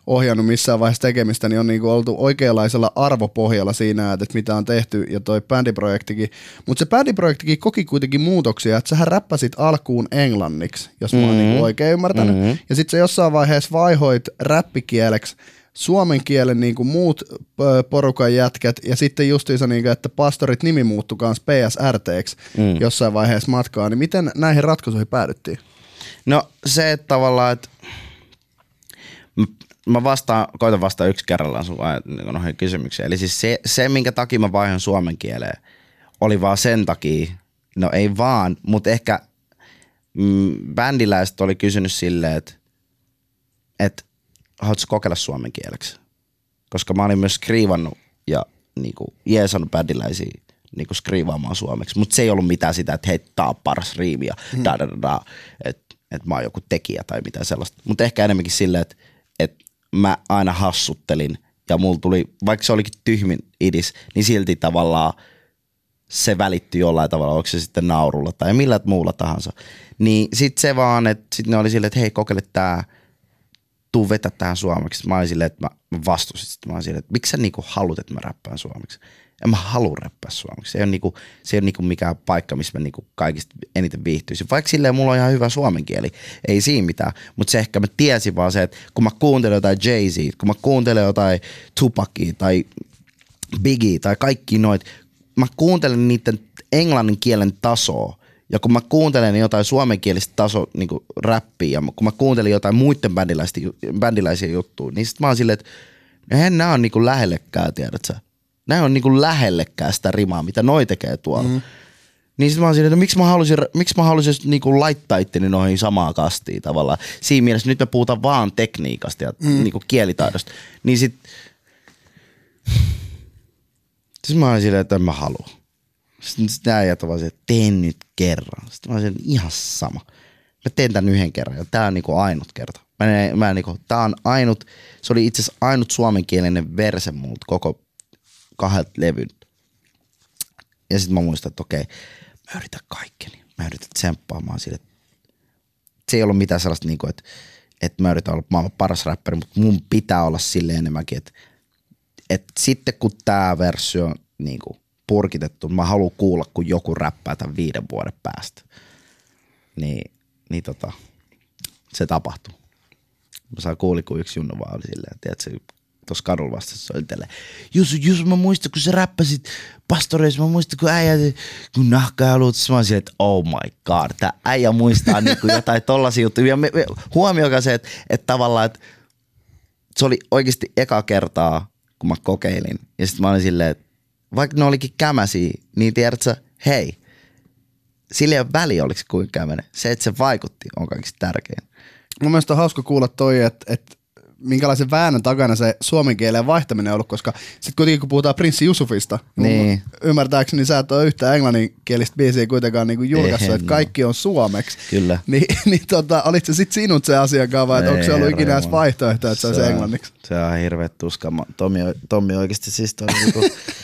ohjannut missään vaiheessa tekemistä, niin on niinku oltu oikeanlaisella arvopohjalla siinä, että, mitä on tehty ja toi bändiprojektikin. Mutta se bändiprojektikin koki kuitenkin muutoksia, että sähän räppäsit alkuun englanniksi, jos mä oon niinku oikein ymmärtänyt. Mhm. Ja sitten sä jossain vaiheessa vaihoit räppikieleksi suomen kielen niin kuin muut porukan jätkät ja sitten justiinsa niin kuin, että pastorit nimi muuttui kans PSRTksi mm. jossain vaiheessa matkaa, niin miten näihin ratkaisuihin päädyttiin? No se, että tavallaan, että mä- vastaan, koitan vastaa yksi kerrallaan sun niin noihin kysymyksiin. Eli siis se, se, minkä takia mä vaihan suomen kieleen, oli vaan sen takia, no ei vaan, mutta ehkä mm, bändiläiset oli kysynyt silleen, että, että haluatko kokeilla suomen kieleksi? Koska mä olin myös skriivannut ja niinku, jeesannut bändiläisiä niinku skriivaamaan suomeksi, mutta se ei ollut mitään sitä, että hei, tää on paras riimi ja da, da, da, da, että et mä oon joku tekijä tai mitään sellaista. Mutta ehkä enemmänkin silleen, että et mä aina hassuttelin ja mulla tuli, vaikka se olikin tyhmin idis, niin silti tavallaan se välittyi jollain tavalla, onko se sitten naurulla tai millä muulla tahansa. Niin sit se vaan, että sit ne oli silleen, että hei kokeile tää, tuu vetä tähän suomeksi. Mä olin silleen, että mä vastusin. Sitten mä olin silleen, että miksi sä niinku haluat, että mä räppään suomeksi? En mä halua räppää suomeksi. Se ei ole, niinku, se ei ole niinku mikään paikka, missä mä niinku kaikista eniten viihtyisin. Vaikka silleen mulla on ihan hyvä suomen kieli. Ei siinä mitään. Mutta se ehkä mä tiesin vaan se, että kun mä kuuntelen jotain Jay-Z, kun mä kuuntelen jotain Tupacia tai Biggie tai kaikki noit, mä kuuntelen niiden englannin kielen tasoa, ja kun mä kuuntelen jotain suomenkielistä taso niin räppiä, ja kun mä kuuntelen jotain muiden bändiläisiä juttuja, niin sit mä oon silleen, että eihän nää on niin lähellekään, tiedät sä. Nää on niin lähellekään sitä rimaa, mitä noi tekee tuolla. Mm. Niin sit mä oon silleen, että miksi mä halusin, miksi mä halusin niinku laittaa itteni noihin samaa kastiin tavallaan. Siinä mielessä nyt me puhutaan vaan tekniikasta ja mm. niinku kielitaidosta. Niin sit Siis mä olin silleen, että en mä halua. Sitten, sitten äijät vaan se, että teen nyt kerran. Sitten mä silleen, ihan sama. Mä teen tän yhden kerran ja tää on niinku ainut kerta. Mä, en, mä en, niinku, tää on ainut, se oli itse asiassa ainut suomenkielinen verse multa koko kahdelta levyn. Ja sitten mä muistan, että okei, mä yritän kaikkeni. Mä yritän tsemppaamaan sille. Se ei ollut mitään sellaista, niinku, että, että mä yritän olla maailman paras räppäri, mutta mun pitää olla sille enemmänkin, että et sitten kun tämä versio on niin kuin purkitettu, mä haluan kuulla, kun joku räppää tämän viiden vuoden päästä. Niin, niin tota, se tapahtuu. Mä saan kuuli, kun yksi junnu vaan oli silleen, että tuossa kadulla vastassa oli tälleen, Jusu, Jusu, mä muistan, kun sä räppäsit pastoreissa, mä muistan, kun äijä, kun nahka ja luut, mä olisin, että oh my god, tää äijä muistaa niin kuin jotain tollasia juttuja. Huomioikaa se, että, että tavallaan, että se oli oikeasti eka kertaa, kun mä kokeilin. Ja sitten mä olin silleen, että vaikka ne olikin kämäsiä, niin tiedätkö, hei, sillä ei ole väliä, oliko se kuinka kämänen. Se, että se vaikutti, on kaikista tärkein. Mun mielestä on hauska kuulla toi, että, että minkälaisen väännön takana se suomen kielen vaihtaminen on ollut, koska sitten kuitenkin kun puhutaan Prinssi Jusufista, niin. ymmärtääkseni sä et ole yhtä englanninkielistä biisiä kuitenkaan niinku julkaissut, että kaikki on suomeksi. Kyllä. Ni, niin tota, olit se sitten sinut se asiakaan vai onko se ollut ikinä edes vaihtoehto, että se, se olisi englanniksi? Se on hirveä tuska. Tommi, Tommi oikeasti siis toi, niinku,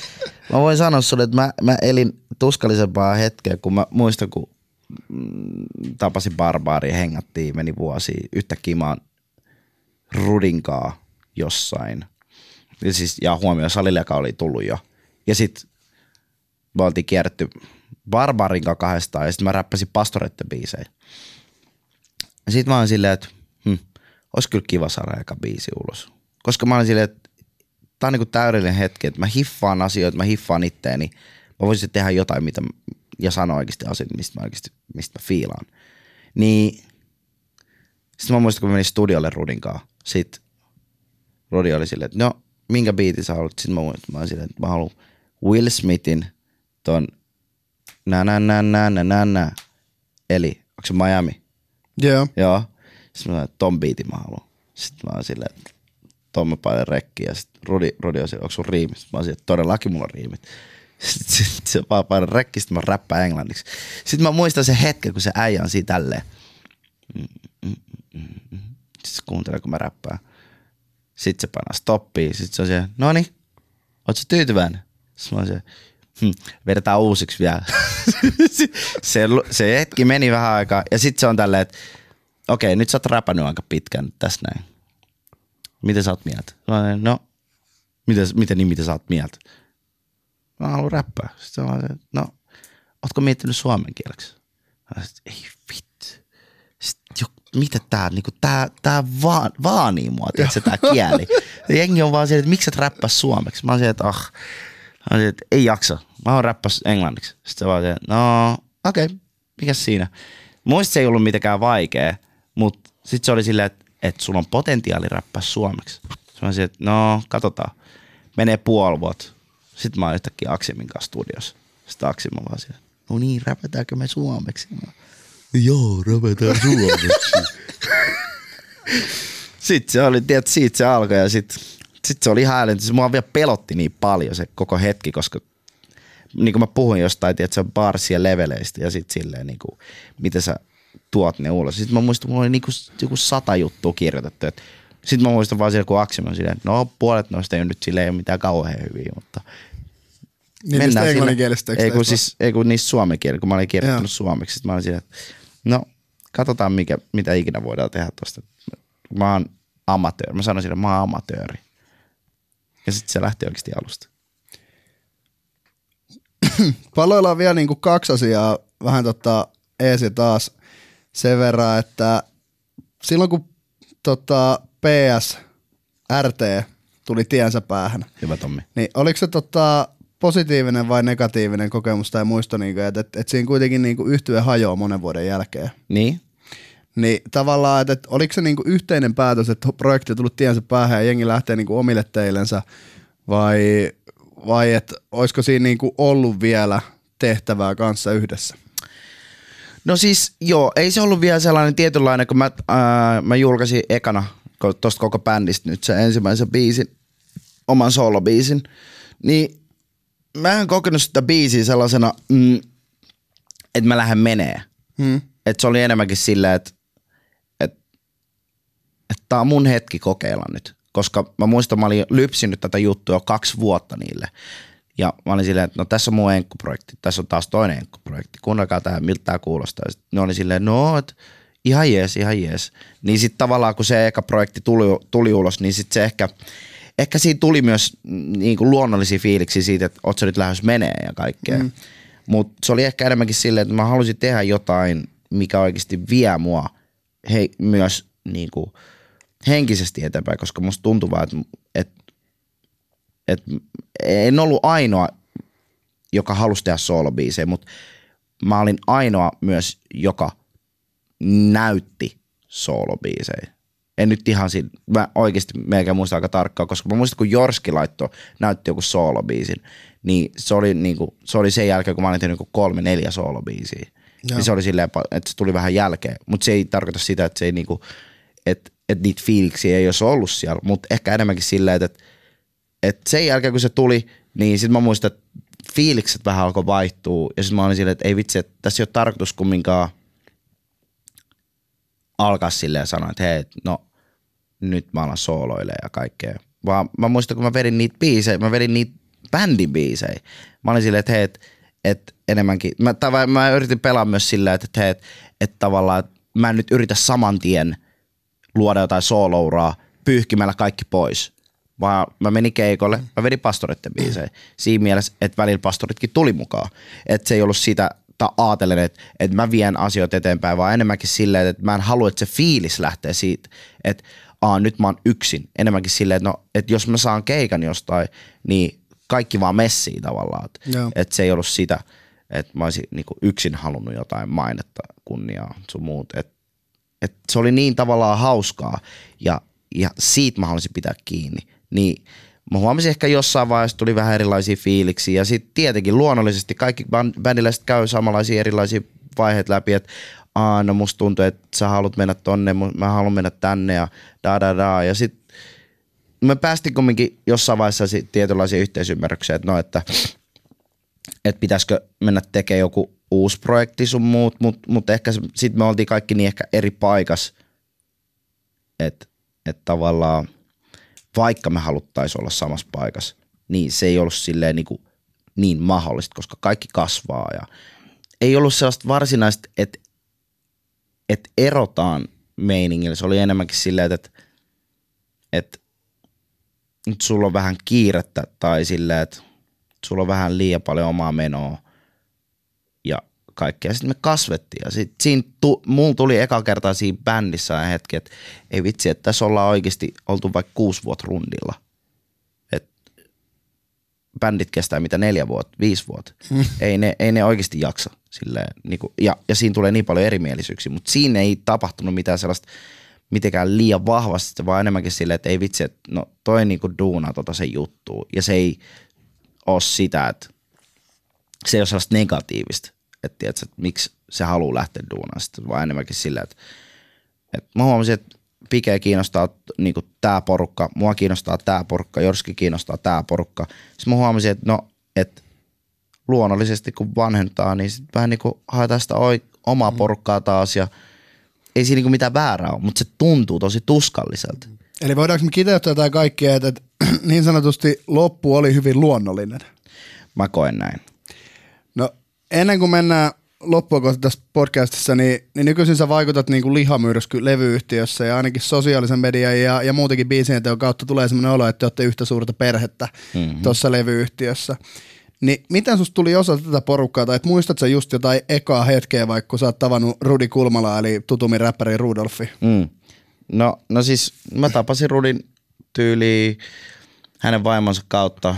mä voin sanoa sulle, että mä, mä elin tuskallisempaa hetkeä, kun mä muistan, kun mm, tapasin Barbaaria, hengattiin, meni vuosi. Yhtäkkiä mä oon Rudinkaa jossain. Ja, siis, ja huomioon Salileka oli tullut jo. Ja sitten me oltiin kierretty Barbarin kanssa kahdestaan ja sitten mä räppäsin pastorette biisejä. Sitten mä olin silleen, että hm, olisi kyllä kiva saada eka biisi ulos. Koska mä olin silleen, että tää on niinku täydellinen hetki, että mä hiffaan asioita, mä hiffaan itteeni. Mä voisin tehdä jotain, mitä, ja sanoa oikeasti asioita, mistä mä oikeasti, mistä mä fiilaan. Niin sitten mä muistan, kun mä menin studiolle Rudin kanssa sitten Rodi oli silleen, että no, minkä biitin sä haluat? Sitten mä, mä olin silleen, että mä haluan Will Smithin ton nä nä nä nä nä nä nä. Eli, onko se Miami? Yeah. Joo. Sitten mä ton biitin mä haluan. Sitten mä olin silleen, että Tommi paljon rekki ja sitten Rudi, Rudi on silleen, onko sun riimit? Sitten mä olin silleen, että todellakin mulla on riimit. Sitten sit, se vaan painoi rekki, sitten mä räppään englanniksi. Sitten mä muistan se hetken, kun se äijä on siinä tälleen. Mm, mm, mm, mm. Kuuntelee, kun mä räppään. Sitten se painaa stoppia. Sitten se on se, no niin, ootko tyytyväinen? Sitten mä se, hm, vedetään uusiksi vielä. se, se hetki meni vähän aikaa. Ja sitten se on tälleen, että okei, nyt sä oot räpännyt aika pitkän tässä näin. Miten sä oot mieltä? Mä no, miten, miten niin, miten sä oot mieltä? Mä haluan räppää. Sitten mä sanoin, no, ootko miettinyt suomen kieleksi? Mä sanoin, ei vittu. Sitten mitä tää, niinku, tää, tää vaan, vaanii mua, tiedätkö, tää kieli. Jengi on vaan siellä, että miksi sä räppäs suomeksi? Mä oon siellä, että ah, mä oon siellä, että ei jaksa. Mä oon räppäs englanniksi. Sitten se vaan siellä, no okei, okay, mikä siinä? Muista se ei ollut mitenkään vaikea, mutta sitten se oli silleen, että, että sulla on potentiaali räppää suomeksi. Sitten mä että no katsotaan. Menee puoli vuotta. Sitten mä oon yhtäkkiä Aksimin kanssa studiossa. Sitten Aksim on vaan siellä, no niin, räpätäänkö me suomeksi? Mä Joo, räpätään suomeksi. sitten se oli, tiedät, siitä se alkoi ja sitten sit se oli ihan älyntö. Se mua vielä pelotti niin paljon se koko hetki, koska niin kuin mä puhuin jostain, tiedät, se barsien leveleistä ja sitten silleen, niin kuin, miten sä tuot ne ulos. Sitten mä muistan, mulla oli niin kuin, joku sata juttua kirjoitettu. Sitten mä muistan vaan siellä, kun Aksim on silleen, no puolet noista ei nyt silleen, mitään kauhean hyviä, mutta Niin niistä englanninkielisistä Ei kun, siis, ei kun niistä suomenkielistä, kun mä olin kirjoittanut Joo. suomeksi. Sit mä olin siinä, että no katsotaan mikä, mitä ikinä voidaan tehdä tuosta. Mä oon amatööri. Mä sanoin sille, mä oon amatööri. Ja sitten se lähti oikeasti alusta. Palloilla vielä niinku kaksi asiaa vähän tota eesi taas sen verran, että silloin kun tota PS RT tuli tiensä päähän, Hyvä Tommi. niin oliko se tota positiivinen vai negatiivinen kokemus tai muisto, niinku, että et, et siinä kuitenkin niinku yhtye hajoaa monen vuoden jälkeen? Niin? Niin tavallaan, että, että oliko se niinku yhteinen päätös, että projekti on tullut tiensä päähän ja jengi lähtee niinku omille teillensä vai, vai että olisiko siinä niinku ollut vielä tehtävää kanssa yhdessä? No siis joo, ei se ollut vielä sellainen tietynlainen, kun mä, ää, mä julkaisin ekana tuosta koko bändistä nyt se ensimmäisen biisin, oman solobiisin, niin mä en kokenut sitä biisiä sellaisena, mm, että mä lähden menee. Hmm. Että se oli enemmänkin silleen, että et, et tää on mun hetki kokeilla nyt. Koska mä muistan, mä olin lypsinyt tätä juttua jo kaksi vuotta niille. Ja mä olin silleen, että no tässä on mun enkkuprojekti, tässä on taas toinen enkkuprojekti, kuunnelkaa tää, miltä tää kuulostaa. Ja sit ne oli silleen, no, et, ihan jees, ihan jees. Niin sitten tavallaan kun se eka projekti tuli, tuli ulos, niin sitten se ehkä, ehkä siinä tuli myös niin kuin luonnollisia fiiliksiä siitä, että oot sä nyt lähes menee ja kaikkea. Mm. Mutta se oli ehkä enemmänkin silleen, että mä halusin tehdä jotain, mikä oikeasti vie mua hei, myös niin kuin henkisesti eteenpäin, koska musta tuntuu vaan, että, että, että en ollut ainoa, joka halusi tehdä soolobiisejä, mutta mä olin ainoa myös, joka näytti soolobiisejä. En nyt ihan siinä, mä oikeasti melkein muista aika tarkkaan, koska mä muistan, kun Jorski laittoi, näytti joku soolobiisin, niin se oli, niinku, se oli sen jälkeen, kun mä olin tehnyt niinku kolme, neljä soolobiisiä. Niin se oli silleen, että se tuli vähän jälkeen, mutta se ei tarkoita sitä, että se ei niinku, että et niitä fiiliksiä ei olisi ollut siellä, mutta ehkä enemmänkin silleen, että et sen jälkeen kun se tuli, niin sitten mä muistan, että fiilikset vähän alkoi vaihtua ja sitten mä olin silleen, että ei vitsi, että tässä ei ole tarkoitus kumminkaan alkaa silleen sanoa, että hei, no nyt mä alan sooloille ja kaikkea. Vaan mä muistan, kun mä vedin niitä biisejä, mä vedin niitä bändin biisejä. Mä olin silleen, että hei, että et enemmänkin, mä, tai mä yritin pelaa myös silleen, että, hei, että et tavallaan, että mä en nyt yritä saman tien luoda jotain soolouraa pyyhkimällä kaikki pois. Vaan mä menin keikolle, mä vedin pastoritten biisejä. Siinä mielessä, että välillä pastoritkin tuli mukaan. Että se ei ollut sitä, tai aatelen, että, että mä vien asioita eteenpäin, vaan enemmänkin silleen, että mä en halua, että se fiilis lähtee siitä, että aa, nyt mä oon yksin. Enemmänkin silleen, että, no, että jos mä saan keikan jostain, niin kaikki vaan messii tavallaan. Että, Joo. että se ei ollut sitä, että mä olisin niin yksin halunnut jotain mainetta, kunniaa, sun muut. Että, että se oli niin tavallaan hauskaa ja, ja siitä mä haluaisin pitää kiinni. Niin mä huomasin ehkä jossain vaiheessa tuli vähän erilaisia fiiliksiä ja sitten tietenkin luonnollisesti kaikki bän- bändiläiset käy samanlaisia erilaisia vaiheita läpi, että Aa, no musta tuntuu, että sä haluat mennä tonne, mä haluan mennä tänne ja da da da. Ja sitten me päästiin kumminkin jossain vaiheessa si- tietynlaisia yhteisymmärryksiä, että no, että, että pitäisikö mennä tekemään joku uusi projekti sun muut, mutta mut ehkä sitten me oltiin kaikki niin ehkä eri paikas, että et tavallaan vaikka me haluttaisiin olla samassa paikassa, niin se ei ollut silleen niin, kuin niin mahdollista, koska kaikki kasvaa ja ei ollut sellaista varsinaista, että, että erotaan meiningillä. Se oli enemmänkin silleen, että, että nyt sulla on vähän kiirettä tai silleen, että sulla on vähän liian paljon omaa menoa ja kaikkea. Sitten me kasvettiin ja sit siinä tu, mulla tuli eka kertaa siinä bändissä hetki, että ei vitsi, että tässä ollaan oikeasti oltu vaikka kuusi vuotta rundilla. Bändit kestää mitä neljä vuotta, viisi vuotta. ei, ne, ei ne oikeasti jaksa. Silleen, niinku, ja, ja siinä tulee niin paljon erimielisyyksiä, mutta siinä ei tapahtunut mitään sellaista mitenkään liian vahvasti, vaan enemmänkin silleen, että ei vitsi, että no toi niinku duunaa tota se juttu. Ja se ei ole sitä, että se ei ole sellaista negatiivista, että, tiedätkö, että miksi se haluaa lähteä duunaan vaan enemmänkin sillä, että, että mä huomasin, että Pike kiinnostaa niin tämä porukka, mua kiinnostaa tämä porukka, Jorski kiinnostaa tämä porukka. Sitten mä huomasin, että no, että luonnollisesti kun vanhentaa, niin sit vähän niin kuin haetaan sitä omaa porukkaa taas ja ei siinä niin mitään väärää ole, mutta se tuntuu tosi tuskalliselta. Eli voidaanko me kiteyttää tämä kaikkia, että, että niin sanotusti loppu oli hyvin luonnollinen? Mä koen näin. No ennen kuin mennään loppuun kohta tässä podcastissa, niin, niin nykyisin sä vaikutat niin kuin lihamyrsky levyyhtiössä ja ainakin sosiaalisen median ja, ja muutenkin biisien teon kautta tulee sellainen olo, että te olette yhtä suurta perhettä mm-hmm. tuossa levyyhtiössä. Niin miten susta tuli osa tätä porukkaa, tai muistatko just jotain ekaa hetkeä, vaikka kun sä oot tavannut Rudi Kulmala, eli tutummin räppäri Rudolfi? Mm. No, no siis mä tapasin Rudin tyyliin hänen vaimonsa kautta,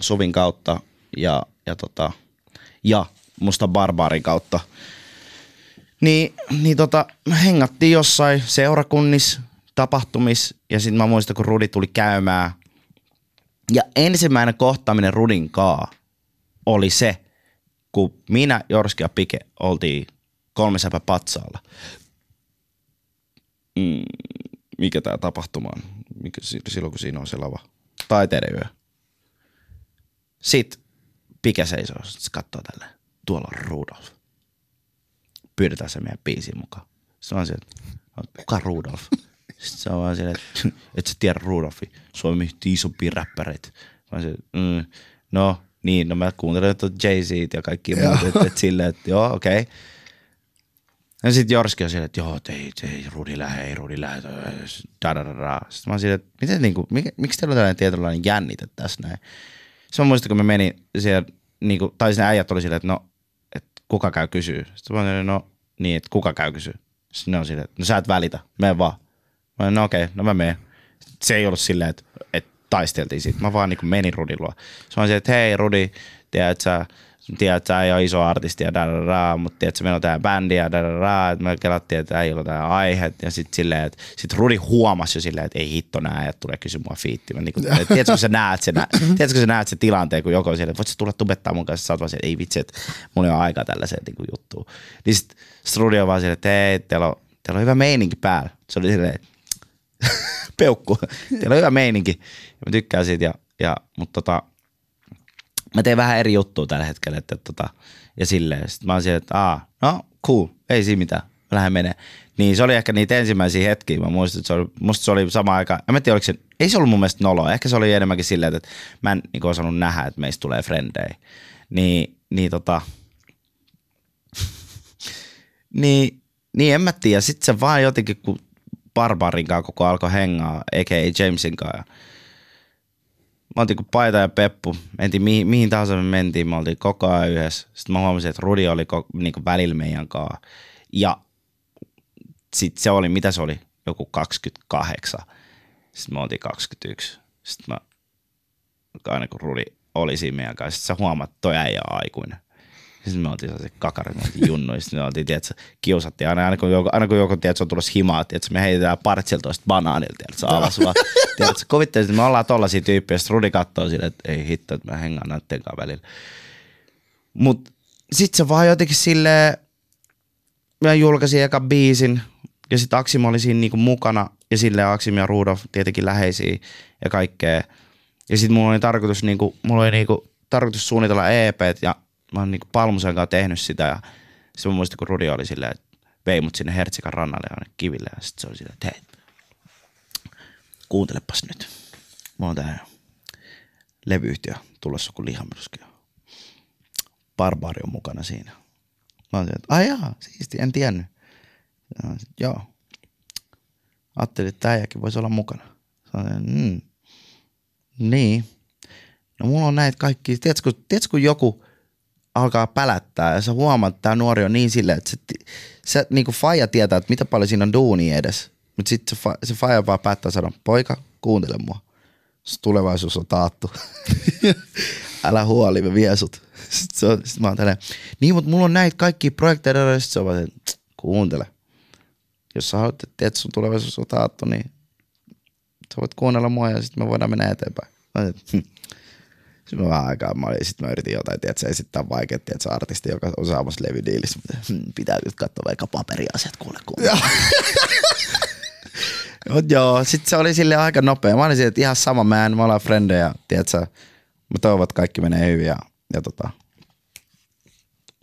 Suvin kautta ja, ja, tota, ja musta barbaarin kautta. Niin, niin tota, hengattiin jossain seurakunnissa, tapahtumis ja sitten mä muistan, kun Rudi tuli käymään. Ja ensimmäinen kohtaaminen Rudin kaa oli se, kun minä, Jorski ja Pike oltiin kolmesäpä patsaalla. Mm, mikä tämä tapahtuma on? Mikä, silloin kun siinä on se lava. Taiteiden yö. Sitten Pike seisoo, sitten katsoo tälleen. Tuolla on Rudolf. Pyydetään se meidän biisiin mukaan. Sitten on se, että kuka Rudolf? Sitten se on vaan silleen, että et sä tiedä Rudolfi. Suomi isompia räppäreitä. Mä se, mm, no niin, no mä kuuntelen jay z ja kaikki muut, että et silleen, että joo, okei. Okay. Ja sitten Jorski on silleen, että joo, ei, ei, Rudi lähe, ei Rudi lähe, da, da, da, da. Sitten mä oon silleen, että miten, niin kuin, mik, miksi teillä on tällainen tietynlainen jännite tässä näin? Se on muista, kun mä menin siellä, niin kuin, tai sinne äijät oli silleen, että no, kuka käy kysyy. Sitten mä olin, no niin, että kuka käy kysyy. Sitten ne on silleen, no sä et välitä, mene vaan. Mä olin, no okei, okay, no mä menen. Se ei ollut silleen, että, että taisteltiin siitä. Mä vaan niin menin Rudin luo. Se on silleen, että hei Rudi, tiedät sä, tiedät, että ei ole iso artisti ja da, da, da, mutta tiedät, että meillä on tää bändi ja da, da, da, että me kelattiin, että ei ole tää aihe. Ja sitten silleen, että sit Rudi huomasi jo silleen, että ei hitto nää, että tulee kysyä mua fiitti. Mä niinku, tiedätkö, kun sä näet sen, tiedätkö, kun sä näet sen tilanteen, kun joku on silleen, että voit sä tulla tubettaa mun kanssa, sä oot vaan silleen, ei vitsi, että mulla ei ole aikaa tällaiseen niin juttuun. Niin sit, sit Rudi on vaan silleen, että ei, teillä on, teillä on hyvä meininki päällä. Se oli silleen, peukku, teillä on hyvä meininki. Ja mä tykkään siitä, ja, ja, mutta tota, mä teen vähän eri juttua tällä hetkellä, että tota, ja silleen. Sitten mä oon siellä, että aa, no cool, ei siinä mitään, mä lähden menee. Niin se oli ehkä niitä ensimmäisiä hetkiä, mä muistin, että se oli, musta se oli sama aika, en mä tiedä, oliko se, ei se ollut mun mielestä noloa, ehkä se oli enemmänkin silleen, että mä en niin osannut nähdä, että meistä tulee frendejä. Niin, niin tota, niin, niin en mä tiedä, sitten se vaan jotenkin, kun Barbarin kanssa koko alkoi hengaa, a.k.a. Jamesin kanssa, mä oltiin kuin Paita ja Peppu, mentiin mihin, mihin tahansa me mentiin, me oltiin koko ajan yhdessä. Sitten mä huomasin, että Rudi oli ko, niin kuin välillä meidän kanssa. Ja sitten se oli, mitä se oli, joku 28. Sitten me oltiin 21. Sitten mä, aina kun Rudi oli siinä meidän kanssa, sitten sä huomaat, että toi äijä on aikuinen. Sitten me oltiin sellaisia oltiin junnuja, sitten me oltiin, tiedätkö, kiusattiin. Aina, aina kun joku, aina kun joku tiedätkö, on tulossa himaa, tiedätkö, me heitetään partsilta toista banaanilta, tiedätkö, alas vaan. tiedätkö, kuvittelisin, että me ollaan tollaisia tyyppejä, sitten Rudi katsoo sille, että ei hitto, että mä hengaan näiden kanssa välillä. Mut sit se vaan jotenkin silleen, mä julkaisin eka biisin, ja sitten Aksim oli siinä niinku mukana, ja silleen Aksim ja Rudolf tietenkin läheisiä ja kaikkea. Ja sitten mulla oli tarkoitus, niinku, mulla oli niinku, tarkoitus suunnitella EPt, ja mä oon niinku Palmusen kanssa tehnyt sitä ja se mä muistan, kun Rudi oli silleen, että vei mut sinne Hertsikan rannalle ja kiville ja sitten se oli silleen, että hei, kuuntelepas nyt. Mulla on tää levyyhtiö tulossa kuin lihamyrsky. Barbari on mukana siinä. Mä oon että ai jaa, siisti, en tiennyt. Ja mä sit, joo. Ajattelin, että äijäkin voisi olla mukana. Sanoin, mm. Niin. No mulla on näitä kaikki, tiedätkö, tiedätkö joku alkaa pälättää ja sä huomaat, että tämä nuori on niin silleen, että se, se niin kuin faija tietää, että mitä paljon siinä on duunia edes. Mutta sitten se, se faija vaan päättää sanoa, poika, kuuntele mua. Se tulevaisuus on taattu. Älä huoli, me vie sut. Sitten, on, sitten mä oon tälleen, niin mutta mulla on näitä kaikki projekteja, sitten se on vaan, kuuntele. Jos sä haluat, että sun tulevaisuus on taattu, niin sä voit kuunnella mua ja sitten me voidaan mennä eteenpäin. Mä. Sitten mä vähän aikaa, mä, olin, sit mä yritin jotain, tiedätkö, esittää vaikea, tiedätkö, artisti, joka on saamassa levydiilissä, mutta hmm, pitää nyt katsoa vaikka paperiasiat, kuule, kuule. Mut joo, sit se oli sille aika nopea. Mä olin että ihan sama, mä en, me ollaan frendejä, tiedätkö, mä toivon, että kaikki menee hyvin ja, ja tota,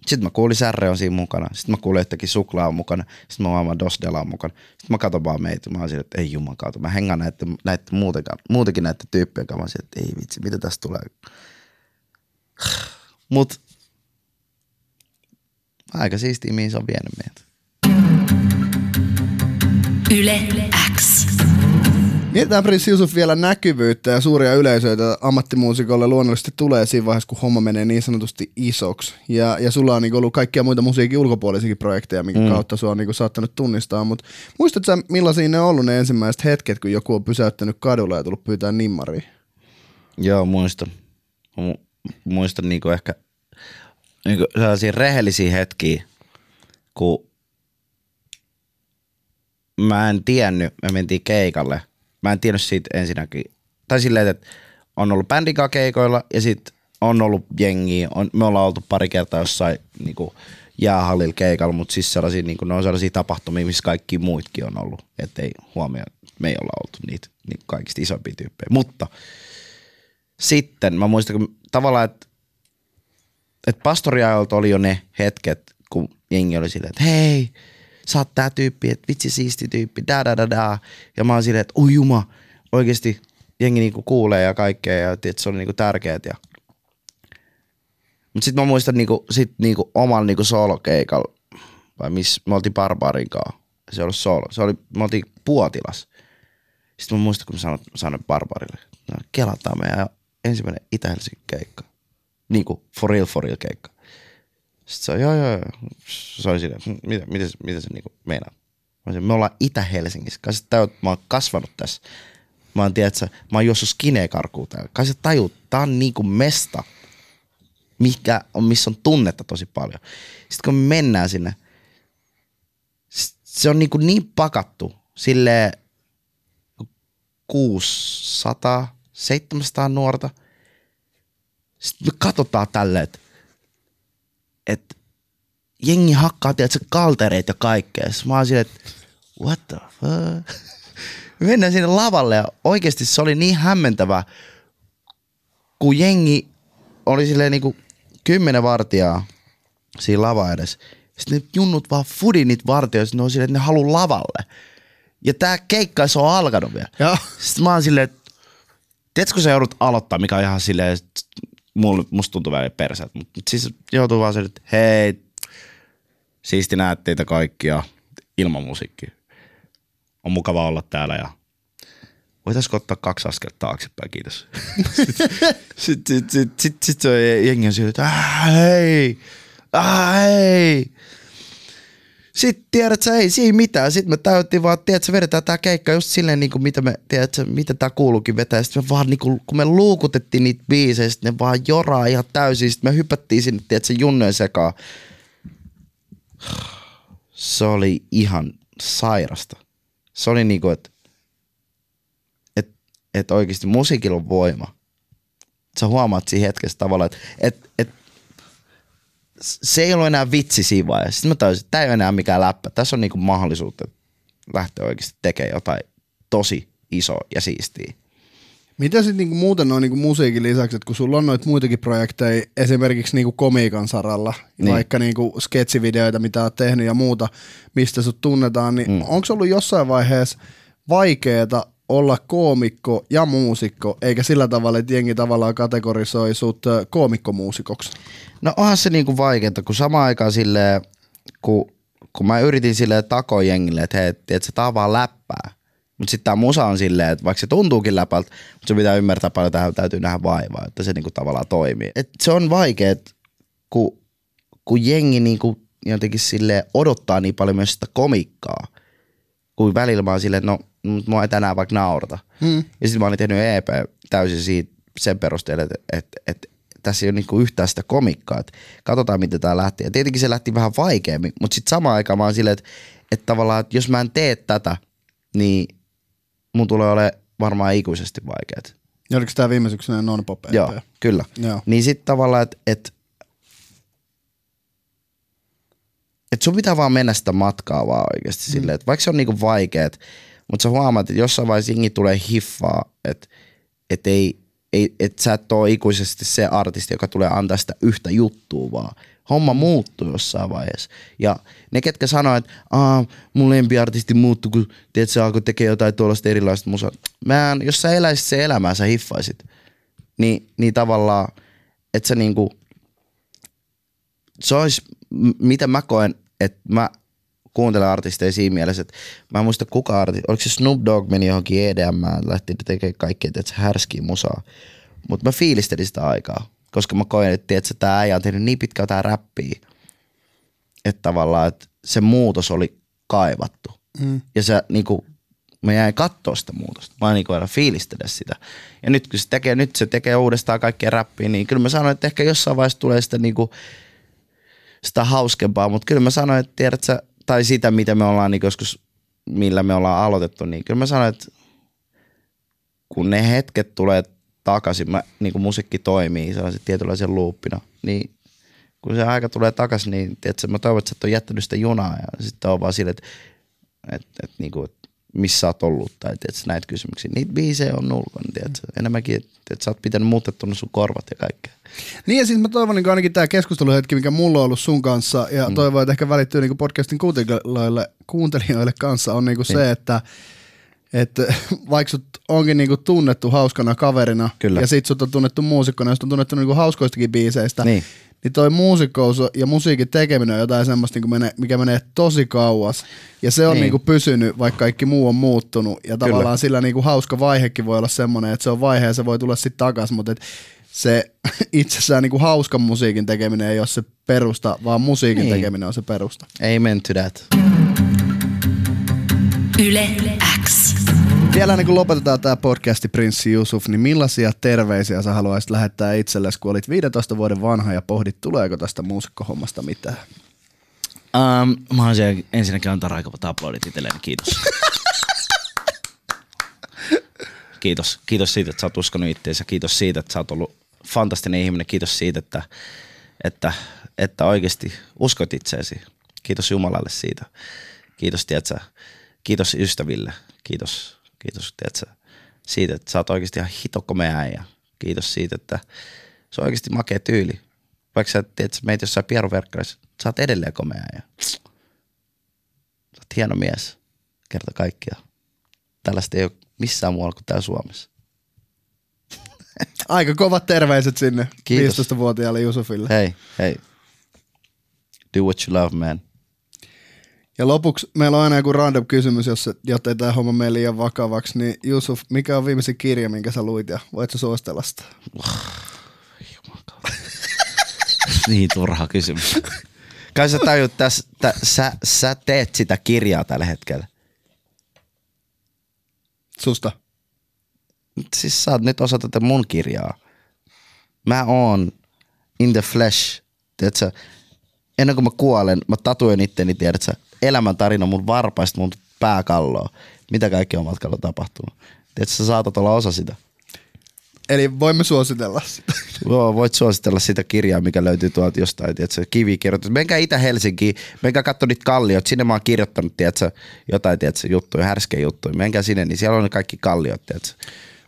sitten mä kuulin Särre on siinä mukana. Sitten mä kuulin, että suklaa on mukana. Sitten mä huomaan Dosdela on mukana. Sitten mä katson vaan meitä. Mä oon että ei jumakauta. Mä hengaan näiden, näiden muutenkin, muutenkin tyyppien kanssa. Mä oon että ei vitsi, mitä tästä tulee. Mut aika siistiä, mihin se on vienyt meitä. Yle. Mietitään Prince Yusuf vielä näkyvyyttä ja suuria yleisöitä ammattimuusikolle luonnollisesti tulee siinä vaiheessa, kun homma menee niin sanotusti isoksi. Ja, ja sulla on niin ollut kaikkia muita musiikin ulkopuolisiakin projekteja, minkä mm. kautta sua on niin saattanut tunnistaa. Mutta muistatko sä, millaisia ne on ollut ne ensimmäiset hetket, kun joku on pysäyttänyt kadulla ja tullut pyytää nimmaria? Joo, muistan. Mu- muistan niinku ehkä niinku sellaisia rehellisiä hetkiä, kun mä en tiennyt, me mentiin keikalle. Mä en tiennyt siitä ensinnäkin. Tai silleen, että on ollut bändikaa keikoilla ja sitten on ollut jengiä. On, me ollaan oltu pari kertaa jossain niinku jäähallilla keikalla, mutta siis sellaisia, niinku, ne on sellaisia tapahtumia, missä kaikki muutkin on ollut. Että ei huomioon, me ei olla oltu niitä niin kaikista isompia tyyppejä. Mutta sitten mä muistan, kun tavallaan, että et pastoriajalta oli jo ne hetket, kun jengi oli silleen, että hei, sä oot tää tyyppi, että vitsi siisti tyyppi, da da da da. Ja mä oon silleen, että oi juma, oikeesti jengi niinku kuulee ja kaikkea ja että se oli niinku tärkeet. Ja... Mut sit mä muistan niinku, sit niinku oman niinku solokeikalla, vai missä me oltiin Barbarin kanssa. Se oli solo, se oli, me oltiin Puotilas. Sitten mä muistan, kun mä sanoin, sanoin Barbarille, no, kelataan meidän ensimmäinen Itä-Helsingin keikka. Niinku for real, for real keikka. Sitten se on, joo, joo, joo. Se oli silleen, "Hm, mitä, mitä, mitä se niinku meinaa? Mä sanoin, me ollaan Itä-Helsingissä. Kai tajut, mä oon kasvanut tässä. Mä oon, tiedätkö, mä oon juossut skinekarkuun täällä. Kai sä tajut, tää on niinku mesta, mikä on, missä on tunnetta tosi paljon. Sitten kun me mennään sinne, se on niinku niin pakattu, silleen 600, 700 nuorta. Sitten me katsotaan tälleen, että et jengi hakkaa, tiedätkö, kaltereita ja kaikkea. Mä oon silleen, että what the fuck? Me mennään sinne lavalle ja oikeasti se oli niin hämmentävää, kun jengi oli silleen niinku kymmenen vartijaa siinä lava edessä. Sitten ne junnut vaan fudi niitä vartijoita, ne on silleen, että ne haluu lavalle. Ja tää keikka ei se on alkanut vielä. Joo. Sitten mä oon silleen, että tiedätkö kun sä joudut aloittaa, mikä on ihan silleen, mulle, musta tuntuu välillä perseet, mutta siis joutuu vaan silleen, että hei, siisti näet teitä kaikkia ilman musiikkia. On mukava olla täällä ja voitaisko ottaa kaksi askelta taaksepäin, kiitos. Sitten sit, sit, sit, sit, sit se jengi on silleen, että "Äh, hei, hei. Sitten tiedät sä, ei siinä mitään. Sitten me täyttiin vaan, tiedät sä, vedetään tää keikka just silleen, niin kuin mitä me, tiedät sä, mitä tää kuuluukin vetää. Sitten me vaan, niin kuin, kun me luukutettiin niitä biisejä, sitten ne vaan joraa ihan täysin. Sitten me hypättiin sinne, tiedät sä, junnojen sekaan. Se oli ihan sairasta. Se oli niinku, että et, et oikeasti musiikilla on voima. Sä huomaat siinä hetkessä tavallaan, että et, et, se ei ollut enää vitsi siinä vaiheessa. Sitten mä tajusin, että tämä ei ole enää mikään läppä. Tässä on niinku mahdollisuutta lähteä oikeasti tekemään jotain tosi isoa ja siistiä. Mitä sitten niinku muuten on niinku musiikin lisäksi, että kun sulla on noita muitakin projekteja, esimerkiksi niinku komiikan saralla, niin. vaikka niinku sketsivideoita, mitä oot tehnyt ja muuta, mistä sut tunnetaan, niin mm. onko ollut jossain vaiheessa vaikeeta olla koomikko ja muusikko, eikä sillä tavalla, että jengi tavallaan kategorisoi sut koomikkomuusikoksi? No onhan se niinku vaikeaa, kun samaan aikaan silleen, kun, kun mä yritin silleen takoa jengille, että hei, tiedätkö, tää on vaan läppää. Mutta sitten tää musa on silleen, että vaikka se tuntuukin läpältä, mutta se pitää ymmärtää paljon, tähän täytyy nähdä vaivaa, että se niinku tavallaan toimii. Et se on vaikea, kun, kun jengi niinku jotenkin odottaa niin paljon myös sitä komikkaa, kuin välillä mä oon silleen, no, mut mua ei tänään vaikka naurata. Hmm. Ja sitten mä olin tehnyt EP täysin siitä sen perusteella, että, että, että tässä ei ole niinku yhtään sitä komikkaa, että katsotaan miten tämä lähti. Ja tietenkin se lähti vähän vaikeammin, mutta sitten samaan aikaan mä oon silleen, että, että tavallaan, että jos mä en tee tätä, niin mun tulee ole varmaan ikuisesti vaikeat. Ja oliko tämä viime syksynä non-pop EP? Joo, kyllä. Joo. Niin sitten tavallaan, että et, et sun pitää vaan mennä sitä matkaa vaan oikeasti mm. silleen, että vaikka se on niinku vaikeet, mutta sä huomaat, että jossain vaiheessa jengi tulee hiffaa, että et ei, ei, et sä et ole ikuisesti se artisti, joka tulee antaa sitä yhtä juttua vaan. Homma muuttuu jossain vaiheessa. Ja ne, ketkä sanoo, että mun lempiartisti muuttui, kun tiedät, sä alkoi tekee jotain tuollaista erilaista musaa. Mä en, jos sä eläisit se elämää, sä hiffaisit. Niin, niin tavallaan, että sä niinku, se olisi, mitä mä koen, että mä kuuntelen artisteja siinä mielessä, että mä en muista kuka artisti, oliko se Snoop Dogg meni johonkin EDM, lähti tekemään kaikkea, että se härskii musaa. Mutta mä fiilistelin sitä aikaa, koska mä koen, että tiedätkö, tää äijä on tehnyt niin pitkään tää räppiä, että tavallaan, että se muutos oli kaivattu. Mm. Ja se niinku, mä jäin katsoa sitä muutosta. Mä niinku aina fiilistellä sitä. Ja nyt kun se tekee, nyt se tekee uudestaan kaikkea räppiä, niin kyllä mä sanoin, että ehkä jossain vaiheessa tulee sitä niinku, sitä hauskempaa, mutta kyllä mä sanoin, että tiedät sä, tai sitä, mitä me ollaan niin joskus, millä me ollaan aloitettu, niin kyllä mä sanoin, että kun ne hetket tulee takaisin, mä, niin kuin musiikki toimii sellaisen tietynlaisen luuppina, niin kun se aika tulee takaisin, niin tiedätkö, mä toivon, että sä et ole jättänyt sitä junaa ja sitten on vaan sille, että, että, että, niin että missä sä oot ollut tai tiedätkö, näitä kysymyksiä. Niitä biisejä on ulkona, tiedätkö, enemmänkin, että, sä oot pitänyt muutettuna sun korvat ja kaikkea. Niin ja siis mä toivon niin ainakin tämä keskusteluhetki, mikä mulla on ollut sun kanssa ja mm. toivon, että ehkä välittyy niin podcastin kuuntelijoille, kuuntelijoille kanssa on niin se, että että vaikka sut onkin niinku tunnettu hauskana kaverina Kyllä. ja sit sut on tunnettu muusikkona ja sut on tunnettu niinku hauskoistakin biiseistä, Niin. Niin toi muusikkous ja musiikin tekeminen on jotain semmoista, niinku menee, mikä menee tosi kauas. Ja se on Niin. niinku pysynyt, vaikka kaikki muu on muuttunut. Ja tavallaan sillä niinku hauska vaihekin voi olla semmoinen, että se on vaihe ja se voi tulla sitten takas, mutta et se itsessään niinku hauskan musiikin tekeminen ei ole se perusta, vaan musiikin Niin. tekeminen on se perusta. Amen to that. Yle X. Vielä ennen kuin lopetetaan tämä podcasti Prinssi Jusuf, niin millaisia terveisiä sä haluaisit lähettää itsellesi, kun olit 15 vuoden vanha ja pohdit, tuleeko tästä muusikkohommasta mitään? Um, mä haluaisin ensinnäkin antaa raikavat aplodit itselleni, kiitos. kiitos. Kiitos siitä, että sä oot uskonut itseensä. Kiitos siitä, että sä oot ollut fantastinen ihminen. Kiitos siitä, että, että, että oikeasti uskot itseesi. Kiitos Jumalalle siitä. Kiitos, tiedätkö, kiitos ystäville. Kiitos, kiitos tiedätkö, siitä, että sä oot oikeasti ihan hitokomea äijä. Kiitos siitä, että se on oikeasti makea tyyli. Vaikka sä tiedät, meitä jossain pieruverkkaissa, sä oot edelleen komea ja sä oot hieno mies. Kerta kaikkiaan. Tällaista ei ole missään muualla kuin täällä Suomessa. Aika kovat terveiset sinne Kiitos. 15-vuotiaalle Jusufille. Hei, hei. Do what you love, man. Ja lopuksi meillä on aina joku random kysymys, jos, jotta ei tämä homma mene liian vakavaksi. Niin Jusuf, mikä on viimeisin kirja, minkä sä luit ja voit sä suositella sitä? niin turha kysymys. Kai sä tajut, tässä, tä, sä, sä teet sitä kirjaa tällä hetkellä. Susta. Siis sä oot nyt osa tätä mun kirjaa. Mä oon in the flesh. Tiedätkö, ennen kuin mä kuolen, mä tatuoin itteni, tiedätkö, elämäntarina mun varpaista mun pääkalloa. Mitä kaikkea on matkalla tapahtunut. Tiedätkö, sä saatat olla osa sitä. Eli voimme suositella sitä. Joo, voit suositella sitä kirjaa, mikä löytyy tuolta jostain, tiedätkö, kivikirjoitus. Menkää Itä-Helsinkiin, menkää katso niitä kalliot, sinne mä oon kirjoittanut, tiedätkö, jotain, tiedätkö, juttuja, härskejä juttuja. Menkää sinne, niin siellä on ne kaikki kalliot, tiedätkö.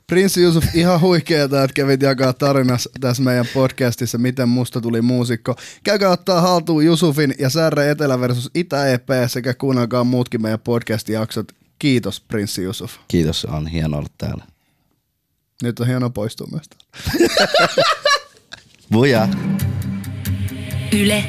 Prinssi Jusuf, ihan huikeeta, että kävit jakaa tarinas tässä meidän podcastissa, miten musta tuli muusikko. Käykää ottaa haltuun Jusufin ja Särre Etelä versus Itä-EP sekä kuunnelkaa muutkin meidän podcast-jaksot. Kiitos, Prinssi Jusuf. Kiitos, on hieno olla täällä. Nyt on hieno poistua myös. Buja. Yle